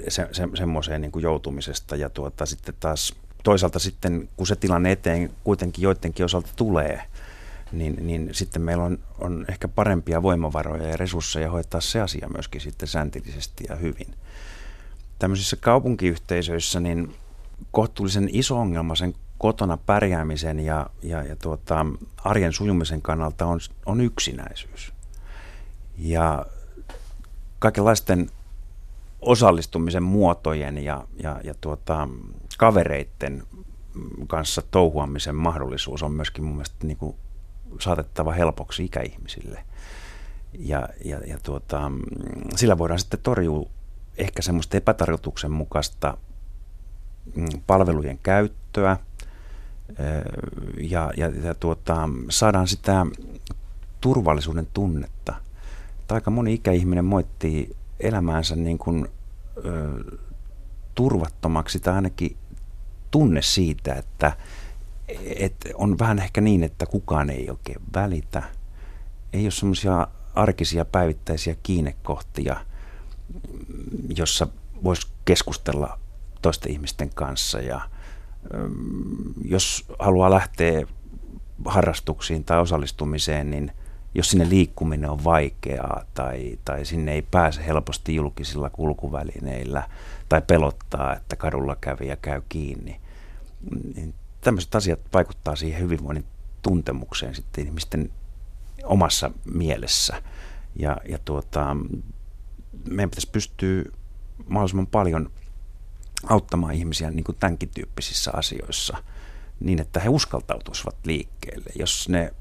Speaker 6: se, se, semmoiseen niin kuin joutumisesta ja tuota, sitten taas toisaalta sitten, kun se tilanne eteen kuitenkin joidenkin osalta tulee, niin, niin sitten meillä on, on ehkä parempia voimavaroja ja resursseja hoitaa se asia myöskin sitten säntillisesti ja hyvin. Tämmöisissä kaupunkiyhteisöissä, niin kohtuullisen iso ongelma sen kotona pärjäämisen ja, ja, ja tuota, arjen sujumisen kannalta on, on yksinäisyys. Ja kaikenlaisten osallistumisen muotojen ja, ja, ja tuota, kavereiden kanssa touhuamisen mahdollisuus on myöskin mun mielestä niin kuin saatettava helpoksi ikäihmisille. Ja, ja, ja tuota, sillä voidaan sitten torjua ehkä semmoista epätarkoituksenmukaista Mm, palvelujen käyttöä ja, ja, ja tuota, saadaan sitä turvallisuuden tunnetta. Että aika moni ikäihminen moittii elämäänsä niin kuin, ö, turvattomaksi tai ainakin tunne siitä, että, että on vähän ehkä niin, että kukaan ei oikein välitä. Ei ole semmoisia arkisia päivittäisiä kiinnekohtia, jossa voisi keskustella toisten ihmisten kanssa ja jos haluaa lähteä harrastuksiin tai osallistumiseen, niin jos sinne liikkuminen on vaikeaa tai, tai sinne ei pääse helposti julkisilla kulkuvälineillä tai pelottaa, että kadulla ja käy kiinni, niin tämmöiset asiat vaikuttaa siihen hyvinvoinnin tuntemukseen sitten ihmisten omassa mielessä. Ja, ja tuota, meidän pitäisi pystyä mahdollisimman paljon auttamaan ihmisiä niin kuin tämänkin tyyppisissä asioissa niin, että he uskaltautuisivat liikkeelle. Jos ne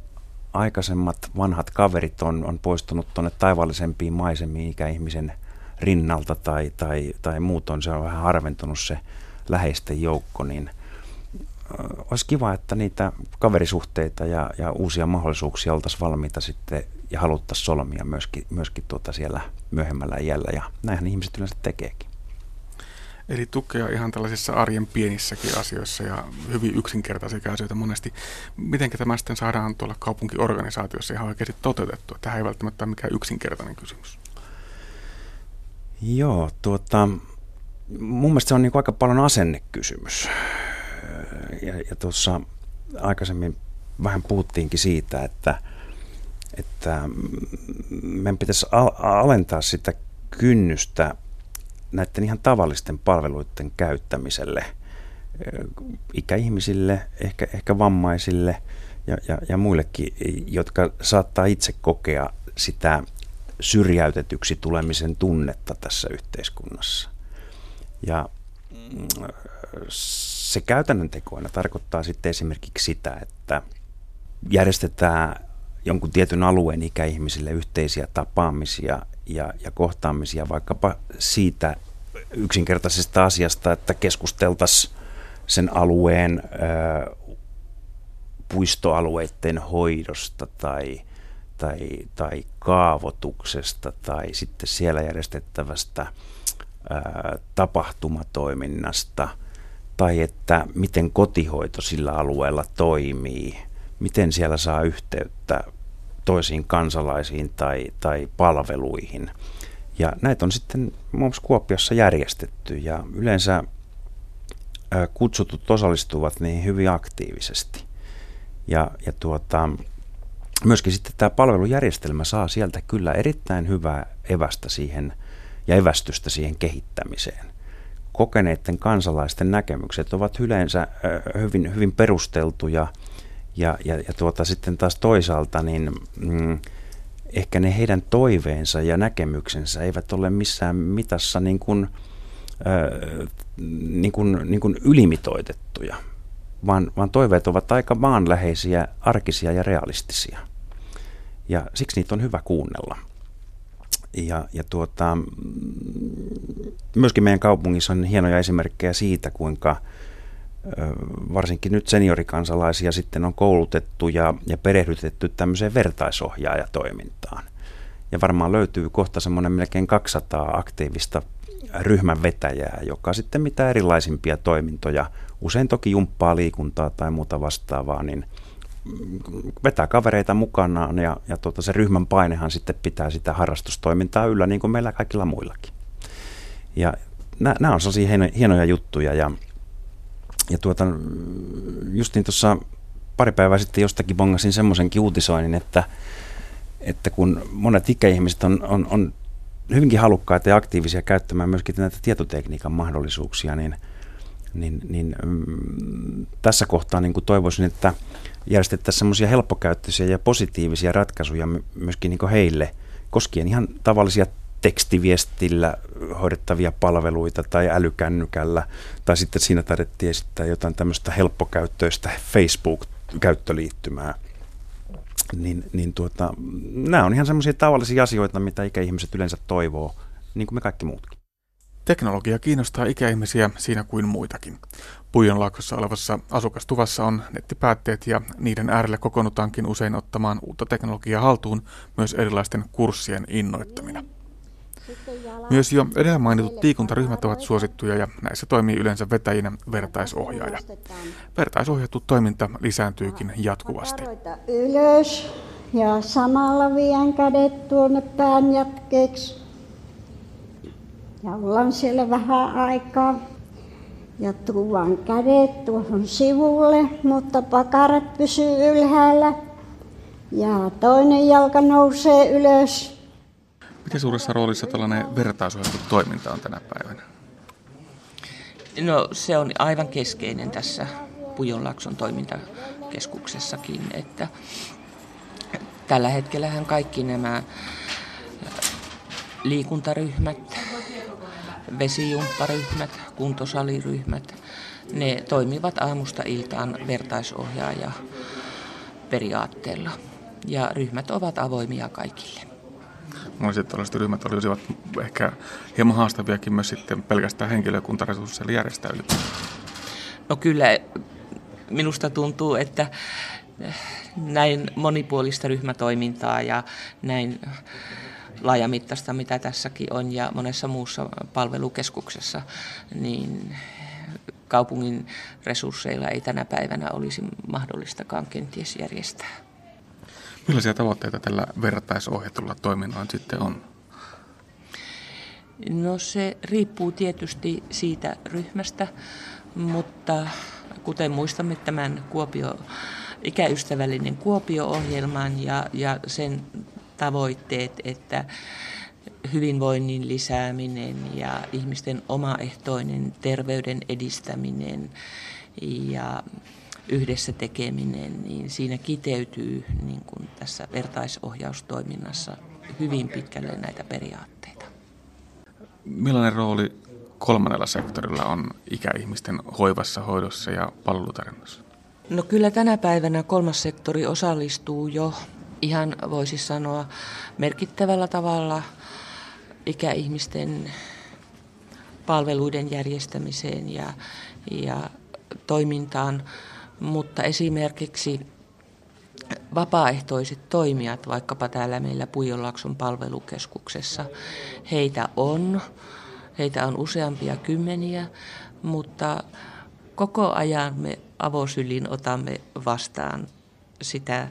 Speaker 6: aikaisemmat vanhat kaverit on, on poistunut tuonne taivaallisempiin maisemiin ikäihmisen rinnalta tai, tai, tai muutoin se on vähän harventunut se läheisten joukko, niin olisi kiva, että niitä kaverisuhteita ja, ja uusia mahdollisuuksia oltaisiin valmiita sitten ja haluttaisiin solmia myöskin, myöskin tuota siellä myöhemmällä iällä ja näinhän ihmiset yleensä tekeekin.
Speaker 2: Eli tukea ihan tällaisissa arjen pienissäkin asioissa ja hyvin yksinkertaisia asioita monesti. Miten tämä sitten saadaan tuolla kaupunkiorganisaatiossa ihan oikeasti toteutettua? Tämä ei välttämättä ole mikään yksinkertainen kysymys.
Speaker 6: Joo, tuota, mun mielestä se on niin aika paljon asennekysymys. Ja, ja tuossa aikaisemmin vähän puhuttiinkin siitä, että, että meidän pitäisi alentaa sitä kynnystä näiden ihan tavallisten palveluiden käyttämiselle ikäihmisille, ehkä, ehkä vammaisille ja, ja, ja muillekin, jotka saattaa itse kokea sitä syrjäytetyksi tulemisen tunnetta tässä yhteiskunnassa. Ja mm, se käytännön tekoina tarkoittaa sitten esimerkiksi sitä, että järjestetään jonkun tietyn alueen ikäihmisille yhteisiä tapaamisia ja, ja kohtaamisia vaikkapa siitä yksinkertaisesta asiasta, että keskusteltaisiin sen alueen ö, puistoalueiden hoidosta tai, tai, tai kaavoituksesta tai sitten siellä järjestettävästä ö, tapahtumatoiminnasta tai että miten kotihoito sillä alueella toimii, miten siellä saa yhteyttä toisiin kansalaisiin tai, tai palveluihin. Ja näitä on sitten muun muassa Kuopiossa järjestetty ja yleensä kutsutut osallistuvat niin hyvin aktiivisesti. Ja, ja tuota, myöskin sitten tämä palvelujärjestelmä saa sieltä kyllä erittäin hyvää evästä siihen ja evästystä siihen kehittämiseen. Kokeneiden kansalaisten näkemykset ovat yleensä hyvin, hyvin perusteltuja ja, ja, ja tuota, sitten taas toisaalta niin mm, ehkä ne heidän toiveensa ja näkemyksensä eivät ole missään mitassa niin kuin, äh, niin kuin, niin kuin ylimitoitettuja, vaan, vaan toiveet ovat aika maanläheisiä, arkisia ja realistisia. Ja siksi niitä on hyvä kuunnella. Ja, ja tuota, myöskin meidän kaupungissa on hienoja esimerkkejä siitä, kuinka varsinkin nyt seniorikansalaisia sitten on koulutettu ja, ja perehdytetty tämmöiseen vertaisohjaajatoimintaan. Ja varmaan löytyy kohta semmoinen melkein 200 aktiivista ryhmän vetäjää, joka sitten mitä erilaisimpia toimintoja, usein toki jumppaa liikuntaa tai muuta vastaavaa, niin vetää kavereita mukanaan ja, ja tuota, se ryhmän painehan sitten pitää sitä harrastustoimintaa yllä niin kuin meillä kaikilla muillakin. Ja nämä on sellaisia hienoja juttuja ja ja tuota, just niin tuossa pari päivää sitten jostakin bongasin semmoisenkin uutisoinnin, että, että kun monet ikäihmiset on, on, on hyvinkin halukkaita ja aktiivisia käyttämään myöskin näitä tietotekniikan mahdollisuuksia, niin, niin, niin mm, tässä kohtaa niin kuin toivoisin, että järjestettäisiin semmoisia helppokäyttöisiä ja positiivisia ratkaisuja myöskin niin heille, koskien ihan tavallisia tekstiviestillä hoidettavia palveluita tai älykännykällä, tai sitten siinä tarvittiin esittää jotain tämmöistä helppokäyttöistä Facebook-käyttöliittymää. Niin, niin tuota, nämä on ihan semmoisia tavallisia asioita, mitä ikäihmiset yleensä toivoo, niin kuin me kaikki muutkin.
Speaker 2: Teknologia kiinnostaa ikäihmisiä siinä kuin muitakin. Puijonlaaksossa olevassa asukastuvassa on nettipäätteet ja niiden äärelle kokoonnutaankin usein ottamaan uutta teknologiaa haltuun myös erilaisten kurssien innoittamina. Myös jo edellä mainitut liikuntaryhmät ovat suosittuja ja näissä toimii yleensä vetäjinä vertaisohjaaja. Vertaisohjattu toiminta lisääntyykin jatkuvasti.
Speaker 11: Ylös ja samalla vien kädet tuonne pään jatkeeksi. Ja ollaan siellä vähän aikaa. Ja tuon kädet tuohon sivulle, mutta pakarat pysyy ylhäällä. Ja toinen jalka nousee ylös.
Speaker 2: Miten suuressa roolissa tällainen vertaisohjattu toiminta on tänä päivänä?
Speaker 9: No se on aivan keskeinen tässä Pujonlaakson toimintakeskuksessakin, että tällä hetkellähän kaikki nämä liikuntaryhmät, vesijumpparyhmät, kuntosaliryhmät, ne toimivat aamusta iltaan vertaisohjaaja periaatteella. Ja ryhmät ovat avoimia kaikille.
Speaker 2: Tällaiset ryhmät olisivat ehkä hieman haastaviakin myös sitten pelkästään henkilökuntaresursseilla järjestäydy.
Speaker 9: No kyllä, minusta tuntuu, että näin monipuolista ryhmätoimintaa ja näin laajamittaista, mitä tässäkin on ja monessa muussa palvelukeskuksessa, niin kaupungin resursseilla ei tänä päivänä olisi mahdollistakaan kenties järjestää.
Speaker 2: Millaisia tavoitteita tällä vertaisohjatulla toiminnalla sitten on?
Speaker 9: No se riippuu tietysti siitä ryhmästä, mutta kuten muistamme tämän Kuopio, ikäystävällinen Kuopio-ohjelman ja, ja sen tavoitteet, että hyvinvoinnin lisääminen ja ihmisten omaehtoinen terveyden edistäminen ja yhdessä tekeminen, niin siinä kiteytyy niin kuin tässä vertaisohjaustoiminnassa hyvin pitkälle näitä periaatteita.
Speaker 2: Millainen rooli kolmannella sektorilla on ikäihmisten hoivassa, hoidossa ja palvelutarjonnassa?
Speaker 9: No kyllä tänä päivänä kolmas sektori osallistuu jo ihan voisi sanoa merkittävällä tavalla ikäihmisten palveluiden järjestämiseen ja, ja toimintaan, mutta esimerkiksi vapaaehtoiset toimijat, vaikkapa täällä meillä Pujonlaakson palvelukeskuksessa, heitä on, heitä on useampia kymmeniä, mutta koko ajan me avosylin otamme vastaan sitä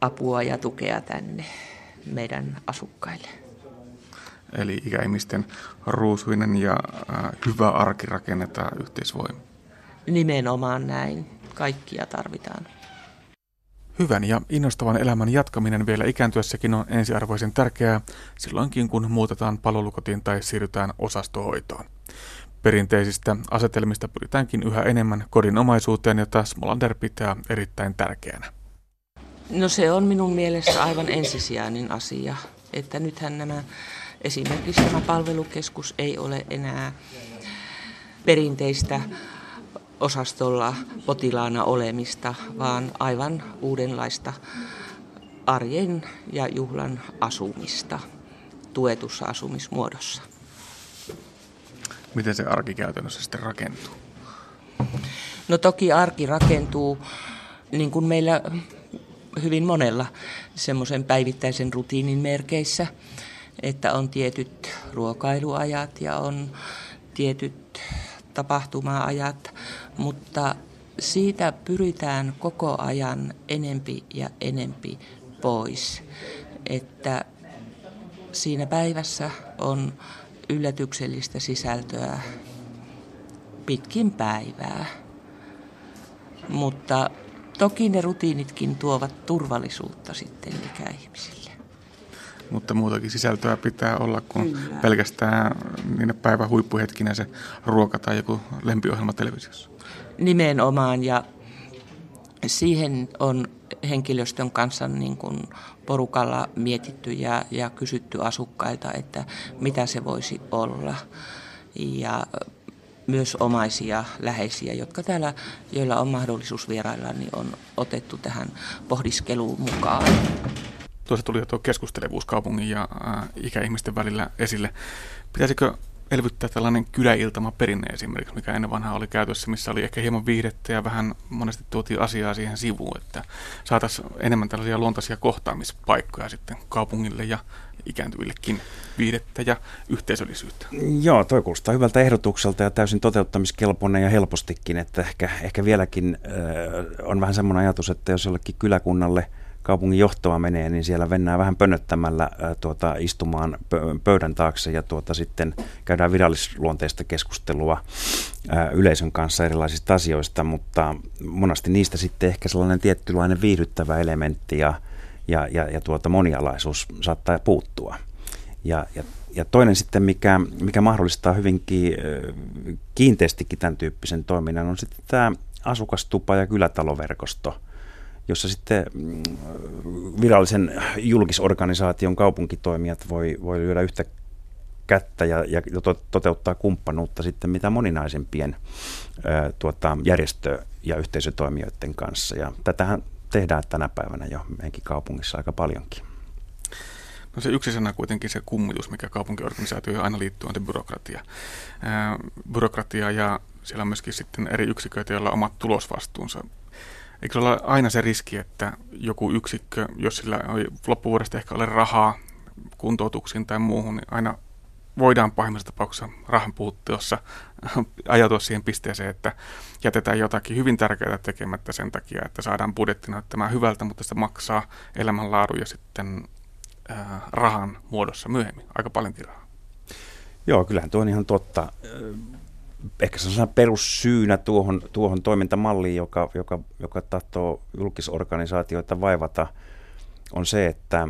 Speaker 9: apua ja tukea tänne meidän asukkaille.
Speaker 2: Eli ikäihmisten ruusuinen ja äh, hyvä arki rakennetaan yhteisvoima.
Speaker 9: Nimenomaan näin. Kaikkia tarvitaan.
Speaker 2: Hyvän ja innostavan elämän jatkaminen vielä ikääntyessäkin on ensiarvoisen tärkeää silloinkin, kun muutetaan palvelukotiin tai siirrytään osastohoitoon. Perinteisistä asetelmista pyritäänkin yhä enemmän kodinomaisuuteen, jota Smolander pitää erittäin tärkeänä.
Speaker 9: No se on minun mielestä aivan ensisijainen asia, että nythän nämä, esimerkiksi tämä palvelukeskus ei ole enää perinteistä osastolla potilaana olemista, vaan aivan uudenlaista arjen ja juhlan asumista tuetussa asumismuodossa.
Speaker 2: Miten se arki käytännössä sitten rakentuu?
Speaker 9: No toki arki rakentuu niin kuin meillä hyvin monella semmoisen päivittäisen rutiinin merkeissä, että on tietyt ruokailuajat ja on tietyt tapahtuma-ajat, mutta siitä pyritään koko ajan enempi ja enempi pois, että siinä päivässä on yllätyksellistä sisältöä pitkin päivää. Mutta Toki ne rutiinitkin tuovat turvallisuutta sitten ikäihmisille.
Speaker 2: Mutta muutakin sisältöä pitää olla kuin Kyllä. pelkästään niinä päivän huippuhetkinä se ruoka tai joku lempiohjelma televisiossa.
Speaker 9: Nimenomaan ja siihen on henkilöstön kanssa niin kuin porukalla mietitty ja, ja kysytty asukkailta, että mitä se voisi olla. Ja myös omaisia läheisiä, jotka täällä, joilla on mahdollisuus vierailla, niin on otettu tähän pohdiskeluun mukaan.
Speaker 2: Tuossa tuli jo tuo keskustelevuus kaupungin ja ikäihmisten välillä esille. Pitäisikö elvyttää tällainen kyläiltama perinne esimerkiksi, mikä ennen vanhaa oli käytössä, missä oli ehkä hieman viihdettä ja vähän monesti tuotiin asiaa siihen sivuun, että saataisiin enemmän tällaisia luontaisia kohtaamispaikkoja sitten kaupungille ja ikääntyvillekin viihdettä ja yhteisöllisyyttä.
Speaker 6: Joo, toi kuulostaa hyvältä ehdotukselta ja täysin toteuttamiskelpoinen ja helpostikin, että ehkä, ehkä vieläkin äh, on vähän semmoinen ajatus, että jos jollekin kyläkunnalle – kaupungin johtoa menee, niin siellä mennään vähän pönöttämällä tuota, istumaan pöydän taakse ja tuota, sitten käydään virallisluonteista keskustelua yleisön kanssa erilaisista asioista, mutta monasti niistä sitten ehkä sellainen tiettylainen viihdyttävä elementti ja, ja, ja, ja tuota, monialaisuus saattaa puuttua. Ja, ja, ja toinen sitten, mikä, mikä mahdollistaa hyvinkin kiinteästikin tämän tyyppisen toiminnan, on sitten tämä asukastupa- ja kylätaloverkosto – jossa sitten mm, virallisen julkisorganisaation kaupunkitoimijat voi, voi lyödä yhtä kättä ja, ja toteuttaa kumppanuutta sitten mitä moninaisempien ää, tuota, järjestö- ja yhteisötoimijoiden kanssa. Ja tätähän tehdään tänä päivänä jo meidänkin kaupungissa aika paljonkin.
Speaker 2: No se yksi sana kuitenkin se kummitus, mikä kaupunkiorganisaatioihin aina liittyy, on se byrokratia. Ää, byrokratia ja siellä on myöskin sitten eri yksiköitä, joilla on omat tulosvastuunsa. Eikö ole aina se riski, että joku yksikkö, jos sillä ei loppuvuodesta ehkä ole rahaa kuntoutuksiin tai muuhun, niin aina voidaan pahimmassa tapauksessa rahan puutteessa *laughs* ajatua siihen pisteeseen, että jätetään jotakin hyvin tärkeää tekemättä sen takia, että saadaan budjetti näyttämään hyvältä, mutta se maksaa elämänlaadun ja sitten äh, rahan muodossa myöhemmin, aika paljonkin rahaa.
Speaker 6: Joo, kyllähän tuo on ihan totta ehkä se on perussyynä tuohon, tuohon toimintamalliin, joka, joka, joka tahtoo julkisorganisaatioita vaivata, on se, että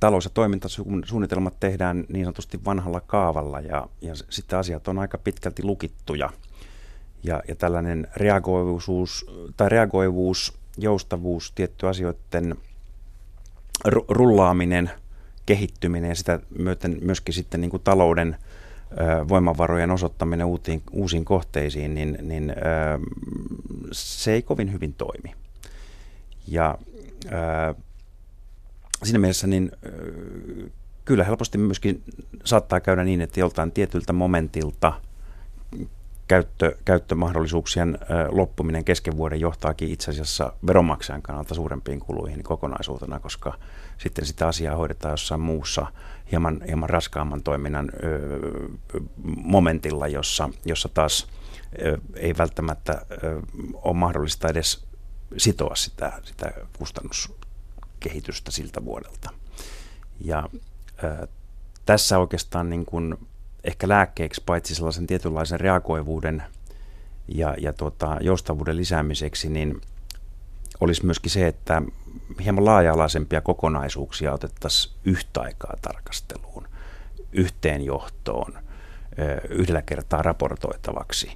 Speaker 6: talous- ja toimintasuunnitelmat tehdään niin sanotusti vanhalla kaavalla ja, ja sitten asiat on aika pitkälti lukittuja. Ja, ja tällainen reagoivuus, tai reagoivuus, joustavuus, tietty asioiden rullaaminen, kehittyminen ja sitä myöten myöskin sitten niin kuin talouden – voimavarojen osoittaminen uutiin, uusiin kohteisiin, niin, niin se ei kovin hyvin toimi. Ja siinä mielessä niin kyllä helposti myöskin saattaa käydä niin, että joltain tietyltä momentilta käyttö, käyttömahdollisuuksien loppuminen kesken vuoden johtaakin itse asiassa veronmaksajan kannalta suurempiin kuluihin kokonaisuutena, koska sitten sitä asiaa hoidetaan jossain muussa hieman, hieman raskaamman toiminnan momentilla, jossa, jossa taas ei välttämättä ole mahdollista edes sitoa sitä, sitä kustannuskehitystä siltä vuodelta. Ja tässä oikeastaan niin kuin ehkä lääkkeeksi paitsi sellaisen tietynlaisen reagoivuuden ja, ja tuota, joustavuuden lisäämiseksi, niin olisi myöskin se, että hieman laaja-alaisempia kokonaisuuksia otettaisiin yhtä aikaa tarkasteluun, yhteenjohtoon, yhdellä kertaa raportoitavaksi,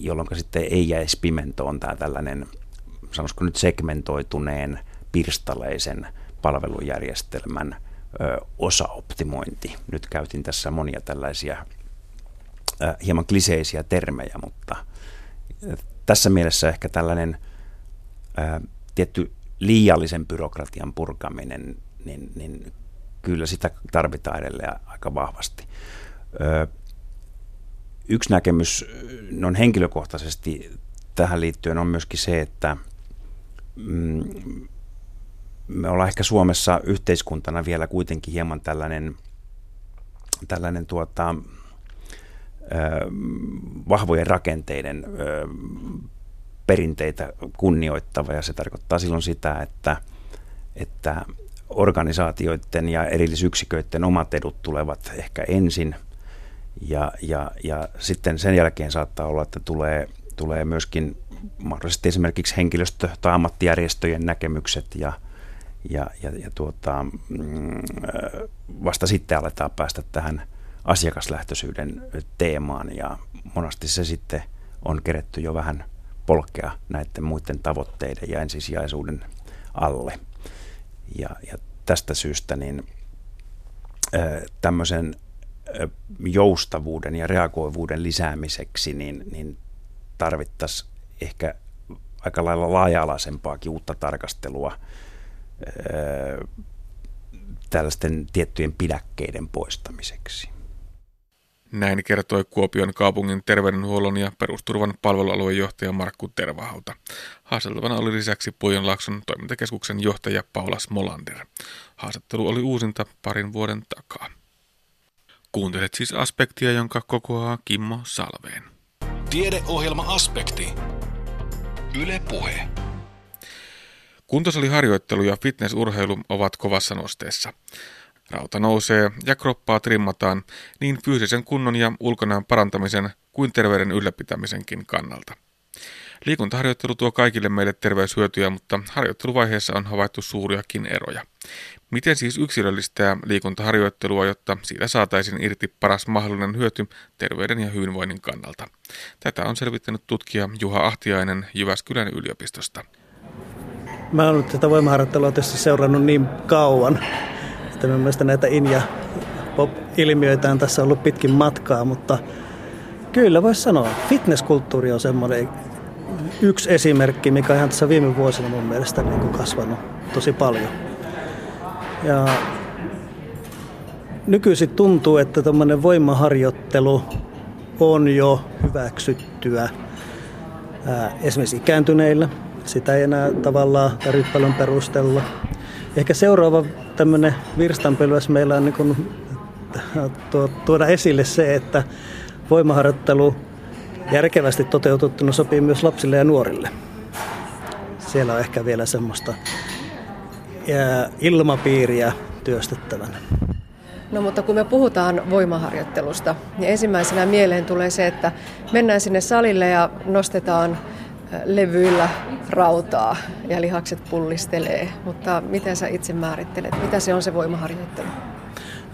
Speaker 6: jolloin sitten ei jäisi pimentoon tämä tällainen, sanoisiko nyt segmentoituneen, pirstaleisen palvelujärjestelmän osaoptimointi. Nyt käytin tässä monia tällaisia hieman kliseisiä termejä, mutta tässä mielessä ehkä tällainen tietty liiallisen byrokratian purkaminen, niin, niin kyllä sitä tarvitaan edelleen aika vahvasti. Yksi näkemys non henkilökohtaisesti tähän liittyen on myöskin se, että mm, me ollaan ehkä Suomessa yhteiskuntana vielä kuitenkin hieman tällainen, tällainen tuota, vahvojen rakenteiden perinteitä kunnioittava. Ja se tarkoittaa silloin sitä, että, että organisaatioiden ja erillisyksiköiden omat edut tulevat ehkä ensin. Ja, ja, ja sitten sen jälkeen saattaa olla, että tulee, tulee myöskin mahdollisesti esimerkiksi henkilöstö- tai ammattijärjestöjen näkemykset ja, ja, ja, ja tuota, mm, vasta sitten aletaan päästä tähän asiakaslähtöisyyden teemaan ja monasti se sitten on keretty jo vähän polkea näiden muiden tavoitteiden ja ensisijaisuuden alle. Ja, ja tästä syystä niin tämmöisen joustavuuden ja reagoivuuden lisäämiseksi niin, niin tarvittaisiin ehkä aika lailla laaja-alaisempaakin uutta tarkastelua tällaisten tiettyjen pidäkkeiden poistamiseksi.
Speaker 2: Näin kertoi Kuopion kaupungin terveydenhuollon ja perusturvan palvelualueen johtaja Markku Tervahauta. Haastattelevana oli lisäksi Pujonlakson toimintakeskuksen johtaja Paula Smolander. Haastattelu oli uusinta parin vuoden takaa. Kuuntelet siis aspektia, jonka kokoaa Kimmo Salveen.
Speaker 1: Tiedeohjelma-aspekti. Yle Puhe.
Speaker 2: Kuntosaliharjoittelu ja fitnessurheilu ovat kovassa nosteessa. Rauta nousee ja kroppaa trimmataan niin fyysisen kunnon ja ulkonäön parantamisen kuin terveyden ylläpitämisenkin kannalta. Liikuntaharjoittelu tuo kaikille meille terveyshyötyjä, mutta harjoitteluvaiheessa on havaittu suuriakin eroja. Miten siis yksilöllistää liikuntaharjoittelua, jotta siitä saataisiin irti paras mahdollinen hyöty terveyden ja hyvinvoinnin kannalta? Tätä on selvittänyt tutkija Juha Ahtiainen Jyväskylän yliopistosta.
Speaker 12: Mä olen tätä voimaharjoittelua tietysti seurannut niin kauan, että minun mielestä näitä in- ja pop-ilmiöitä on tässä ollut pitkin matkaa, mutta kyllä voisi sanoa, fitnesskulttuuri on semmoinen yksi esimerkki, mikä on ihan tässä viime vuosina mun mielestä niin kuin kasvanut tosi paljon. Ja nykyisin tuntuu, että tämmöinen voimaharjoittelu on jo hyväksyttyä ää, esimerkiksi ikääntyneillä. Sitä ei enää tavallaan tarvitse paljon perustella. Ehkä seuraava tämmöinen virstanpylväs meillä on niin kuin, tuoda esille se, että voimaharjoittelu järkevästi toteutettuna sopii myös lapsille ja nuorille. Siellä on ehkä vielä semmoista ilmapiiriä työstettävänä.
Speaker 4: No mutta kun me puhutaan voimaharjoittelusta, niin ensimmäisenä mieleen tulee se, että mennään sinne salille ja nostetaan levyillä rautaa ja lihakset pullistelee. Mutta miten sä itse määrittelet? Mitä se on se voimaharjoittelu?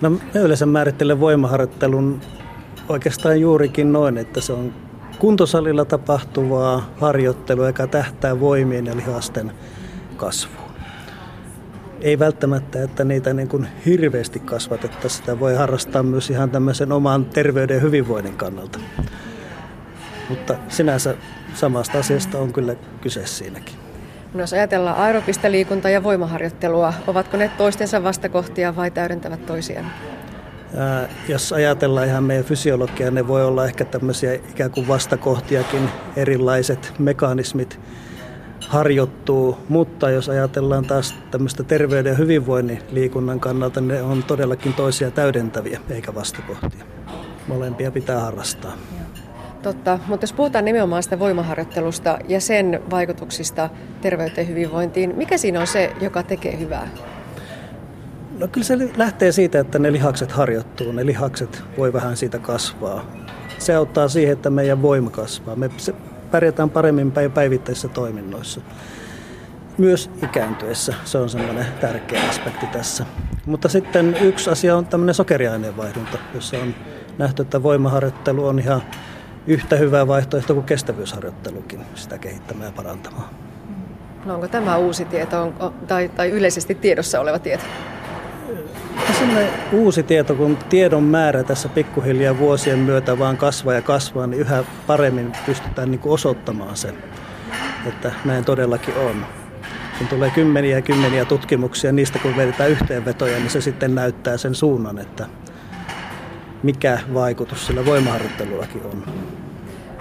Speaker 12: No mä yleensä määrittelen voimaharjoittelun oikeastaan juurikin noin, että se on kuntosalilla tapahtuvaa harjoittelua, joka tähtää voimien ja lihasten kasvuun. Ei välttämättä, että niitä niin kuin hirveästi kasvatettaisiin. Sitä voi harrastaa myös ihan tämmöisen oman terveyden ja hyvinvoinnin kannalta. Mutta sinänsä samasta asiasta on kyllä kyse siinäkin.
Speaker 4: No jos ajatellaan aerobista liikuntaa ja voimaharjoittelua, ovatko ne toistensa vastakohtia vai täydentävät toisiaan?
Speaker 12: Ää, jos ajatellaan ihan meidän fysiologiaa, ne voi olla ehkä tämmöisiä ikään kuin vastakohtiakin, erilaiset mekanismit harjoittuu, mutta jos ajatellaan taas tämmöistä terveyden ja hyvinvoinnin liikunnan kannalta, ne on todellakin toisia täydentäviä eikä vastakohtia. Molempia pitää harrastaa.
Speaker 4: Totta, mutta jos puhutaan nimenomaan sitä voimaharjoittelusta ja sen vaikutuksista terveyteen ja hyvinvointiin, mikä siinä on se, joka tekee hyvää?
Speaker 12: No kyllä se lähtee siitä, että ne lihakset harjoittuu, ne lihakset voi vähän siitä kasvaa. Se auttaa siihen, että meidän voima kasvaa. Me pärjätään paremmin päivittäisissä toiminnoissa. Myös ikääntyessä se on semmoinen tärkeä aspekti tässä. Mutta sitten yksi asia on tämmöinen sokeriaineenvaihdunta, jossa on nähty, että voimaharjoittelu on ihan yhtä hyvä vaihtoehto kuin kestävyysharjoittelukin sitä kehittämään ja parantamaan.
Speaker 4: No onko tämä uusi tieto on, tai, tai yleisesti tiedossa oleva tieto?
Speaker 12: Sellainen uusi tieto, kun tiedon määrä tässä pikkuhiljaa vuosien myötä vaan kasvaa ja kasvaa, niin yhä paremmin pystytään niin osoittamaan sen, että näin todellakin on. Kun tulee kymmeniä ja kymmeniä tutkimuksia, niistä kun vedetään yhteenvetoja, niin se sitten näyttää sen suunnan, että mikä vaikutus sillä voimaharjoittelullakin on.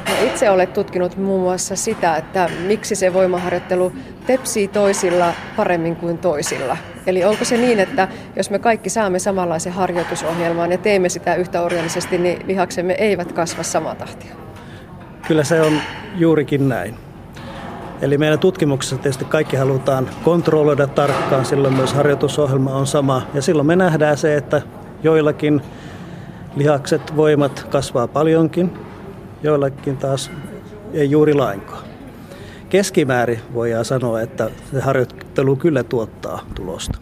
Speaker 4: No itse olet tutkinut muun muassa sitä, että miksi se voimaharjoittelu tepsii toisilla paremmin kuin toisilla. Eli onko se niin, että jos me kaikki saamme samanlaisen harjoitusohjelman ja teemme sitä yhtä orjallisesti, niin lihaksemme eivät kasva samaa tahtia?
Speaker 12: Kyllä se on juurikin näin. Eli meidän tutkimuksessa tietysti kaikki halutaan kontrolloida tarkkaan, silloin myös harjoitusohjelma on sama. Ja silloin me nähdään se, että joillakin lihakset, voimat kasvaa paljonkin, joillakin taas ei juuri lainkaan. Keskimäärin voidaan sanoa, että se harjoittelu kyllä tuottaa tulosta.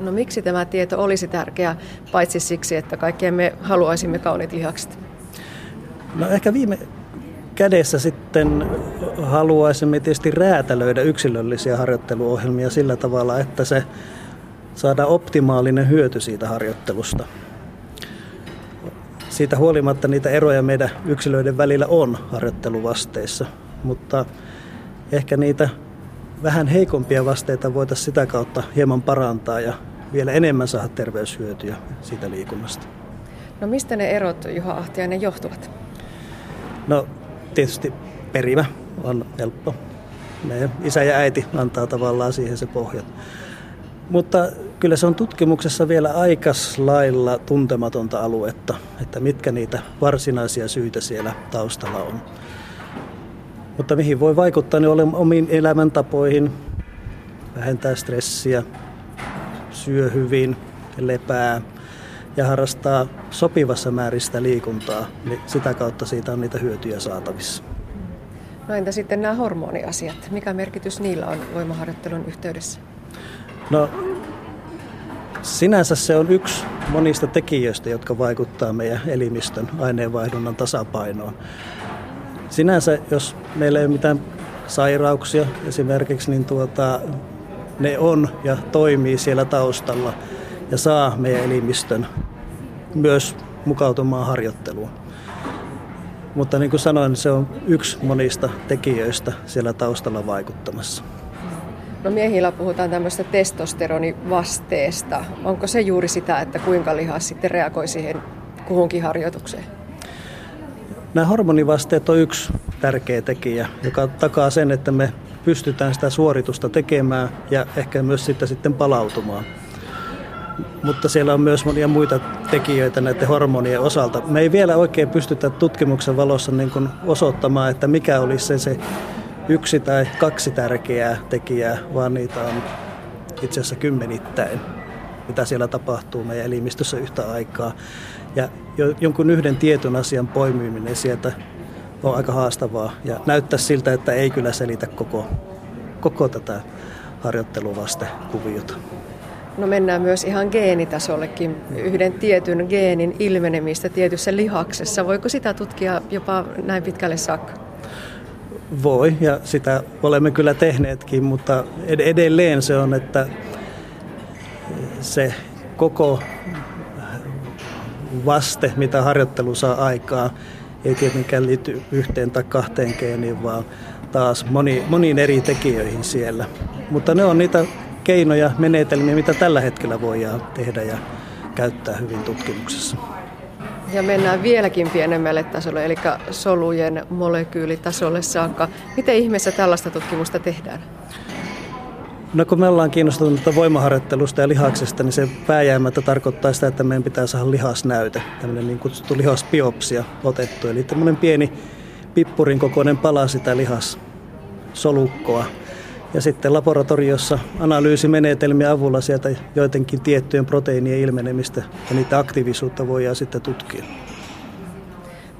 Speaker 4: No miksi tämä tieto olisi tärkeä, paitsi siksi, että kaikkien me haluaisimme kauniit lihakset?
Speaker 12: No ehkä viime kädessä sitten haluaisimme tietysti räätälöidä yksilöllisiä harjoitteluohjelmia sillä tavalla, että se saadaan optimaalinen hyöty siitä harjoittelusta siitä huolimatta niitä eroja meidän yksilöiden välillä on harjoitteluvasteissa, mutta ehkä niitä vähän heikompia vasteita voitaisiin sitä kautta hieman parantaa ja vielä enemmän saada terveyshyötyjä siitä liikunnasta.
Speaker 4: No mistä ne erot, Juha Ahtiainen, johtuvat?
Speaker 12: No tietysti perimä on helppo. Meidän isä ja äiti antaa tavallaan siihen se pohjat. Mutta kyllä se on tutkimuksessa vielä aikas lailla tuntematonta aluetta, että mitkä niitä varsinaisia syitä siellä taustalla on. Mutta mihin voi vaikuttaa, niin olen omiin elämäntapoihin, vähentää stressiä, syö hyvin, lepää ja harrastaa sopivassa määristä liikuntaa, niin sitä kautta siitä on niitä hyötyjä saatavissa.
Speaker 4: No entä sitten nämä hormoniasiat? Mikä merkitys niillä on voimaharjoittelun yhteydessä?
Speaker 12: No sinänsä se on yksi monista tekijöistä, jotka vaikuttaa meidän elimistön aineenvaihdunnan tasapainoon. Sinänsä, jos meillä ei ole mitään sairauksia esimerkiksi, niin tuota, ne on ja toimii siellä taustalla ja saa meidän elimistön myös mukautumaan harjoitteluun. Mutta niin kuin sanoin, se on yksi monista tekijöistä siellä taustalla vaikuttamassa.
Speaker 4: No miehillä puhutaan tämmöistä testosteronivasteesta. Onko se juuri sitä, että kuinka lihas sitten reagoi siihen kuhunkin harjoitukseen?
Speaker 12: Nämä hormonivasteet on yksi tärkeä tekijä, joka takaa sen, että me pystytään sitä suoritusta tekemään ja ehkä myös sitä sitten palautumaan. Mutta siellä on myös monia muita tekijöitä näiden hormonien osalta. Me ei vielä oikein pystytä tutkimuksen valossa niin osoittamaan, että mikä olisi se, se yksi tai kaksi tärkeää tekijää, vaan niitä on itse asiassa kymmenittäin, mitä siellä tapahtuu meidän elimistössä yhtä aikaa. Ja jonkun yhden tietyn asian poimiminen sieltä on aika haastavaa ja näyttää siltä, että ei kyllä selitä koko, koko tätä harjoitteluvastekuviota.
Speaker 4: No mennään myös ihan geenitasollekin. Yhden tietyn geenin ilmenemistä tietyssä lihaksessa. Voiko sitä tutkia jopa näin pitkälle saakka?
Speaker 12: Voi, ja sitä olemme kyllä tehneetkin, mutta edelleen se on, että se koko vaste, mitä harjoittelu saa aikaa, ei tietenkään liity yhteen tai kahteen geeniin, vaan taas moni, moniin eri tekijöihin siellä. Mutta ne on niitä keinoja, menetelmiä, mitä tällä hetkellä voidaan tehdä ja käyttää hyvin tutkimuksessa.
Speaker 4: Ja mennään vieläkin pienemmälle tasolle, eli solujen molekyylitasolle saakka. Miten ihmeessä tällaista tutkimusta tehdään?
Speaker 12: No kun me ollaan kiinnostuneita voimaharjoittelusta ja lihaksesta, niin se pääjäämättä tarkoittaa sitä, että meidän pitää saada lihasnäyte, tämmöinen niin kutsuttu lihasbiopsia otettu. Eli tämmöinen pieni pippurin kokoinen pala sitä lihassolukkoa. Ja sitten laboratoriossa analyysimenetelmien avulla sieltä joidenkin tiettyjen proteiinien ilmenemistä ja niitä aktiivisuutta voidaan sitten tutkia.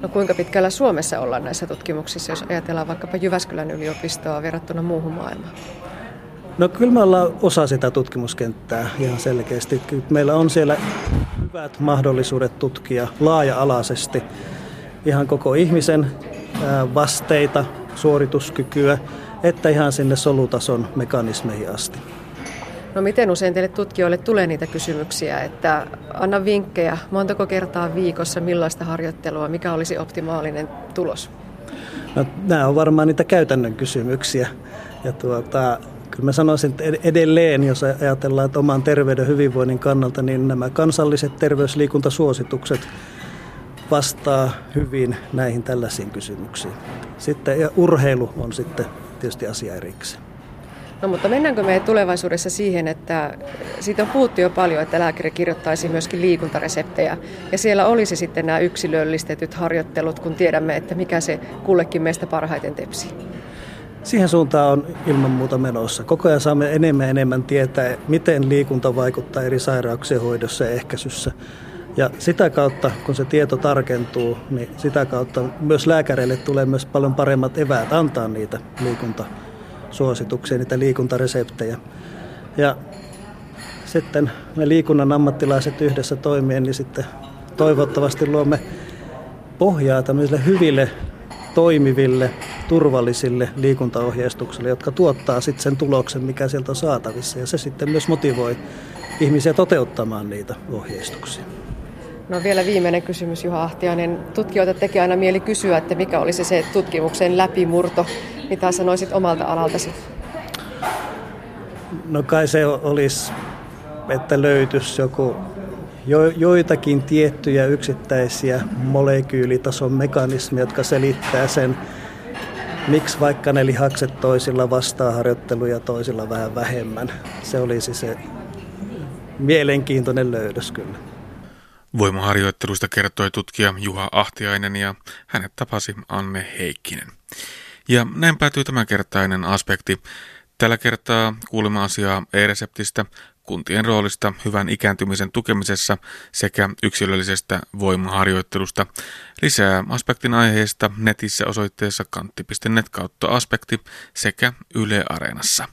Speaker 4: No kuinka pitkällä Suomessa ollaan näissä tutkimuksissa, jos ajatellaan vaikkapa Jyväskylän yliopistoa verrattuna muuhun maailmaan?
Speaker 12: No kyllä me ollaan osa sitä tutkimuskenttää ihan selkeästi. Meillä on siellä hyvät mahdollisuudet tutkia laaja-alaisesti ihan koko ihmisen vasteita, suorituskykyä, että ihan sinne solutason mekanismeihin asti.
Speaker 4: No miten usein teille tutkijoille tulee niitä kysymyksiä, että anna vinkkejä, montako kertaa viikossa, millaista harjoittelua, mikä olisi optimaalinen tulos?
Speaker 12: No, nämä on varmaan niitä käytännön kysymyksiä. Ja tuota, kyllä mä sanoisin, että edelleen, jos ajatellaan että oman terveyden hyvinvoinnin kannalta, niin nämä kansalliset terveysliikuntasuositukset vastaa hyvin näihin tällaisiin kysymyksiin. Sitten, ja urheilu on sitten tietysti asia erikseen.
Speaker 4: No mutta mennäänkö me tulevaisuudessa siihen, että siitä on puhuttu jo paljon, että lääkäri kirjoittaisi myöskin liikuntareseptejä ja siellä olisi sitten nämä yksilöllistetyt harjoittelut, kun tiedämme, että mikä se kullekin meistä parhaiten tepsi.
Speaker 12: Siihen suuntaan on ilman muuta menossa. Koko ajan saamme enemmän ja enemmän tietää, miten liikunta vaikuttaa eri sairauksien hoidossa ja ehkäisyssä. Ja sitä kautta, kun se tieto tarkentuu, niin sitä kautta myös lääkäreille tulee myös paljon paremmat eväät antaa niitä liikuntasuosituksia, niitä liikuntareseptejä. Ja sitten me liikunnan ammattilaiset yhdessä toimien, niin sitten toivottavasti luomme pohjaa tämmöisille hyville, toimiville, turvallisille liikuntaohjeistuksille, jotka tuottaa sitten sen tuloksen, mikä sieltä on saatavissa. Ja se sitten myös motivoi ihmisiä toteuttamaan niitä ohjeistuksia.
Speaker 4: No vielä viimeinen kysymys Juha Ahtiainen. Tutkijoita tekee aina mieli kysyä, että mikä olisi se tutkimuksen läpimurto. Mitä sanoisit omalta alaltasi?
Speaker 12: No kai se olisi, että löytyisi joku jo, joitakin tiettyjä yksittäisiä molekyylitason mekanismeja, jotka selittää sen, miksi vaikka ne lihakset toisilla vastaa harjoitteluja toisilla vähän vähemmän. Se olisi se mielenkiintoinen löydös kyllä.
Speaker 2: Voimaharjoittelusta kertoi tutkija Juha Ahtiainen ja hänet tapasi Anne Heikkinen. Ja näin päätyy tämänkertainen aspekti. Tällä kertaa kuulemme asiaa e-reseptistä, kuntien roolista hyvän ikääntymisen tukemisessa sekä yksilöllisestä voimaharjoittelusta. Lisää aspektin aiheesta netissä osoitteessa kantti.net kautta aspekti sekä Yle Areenassa.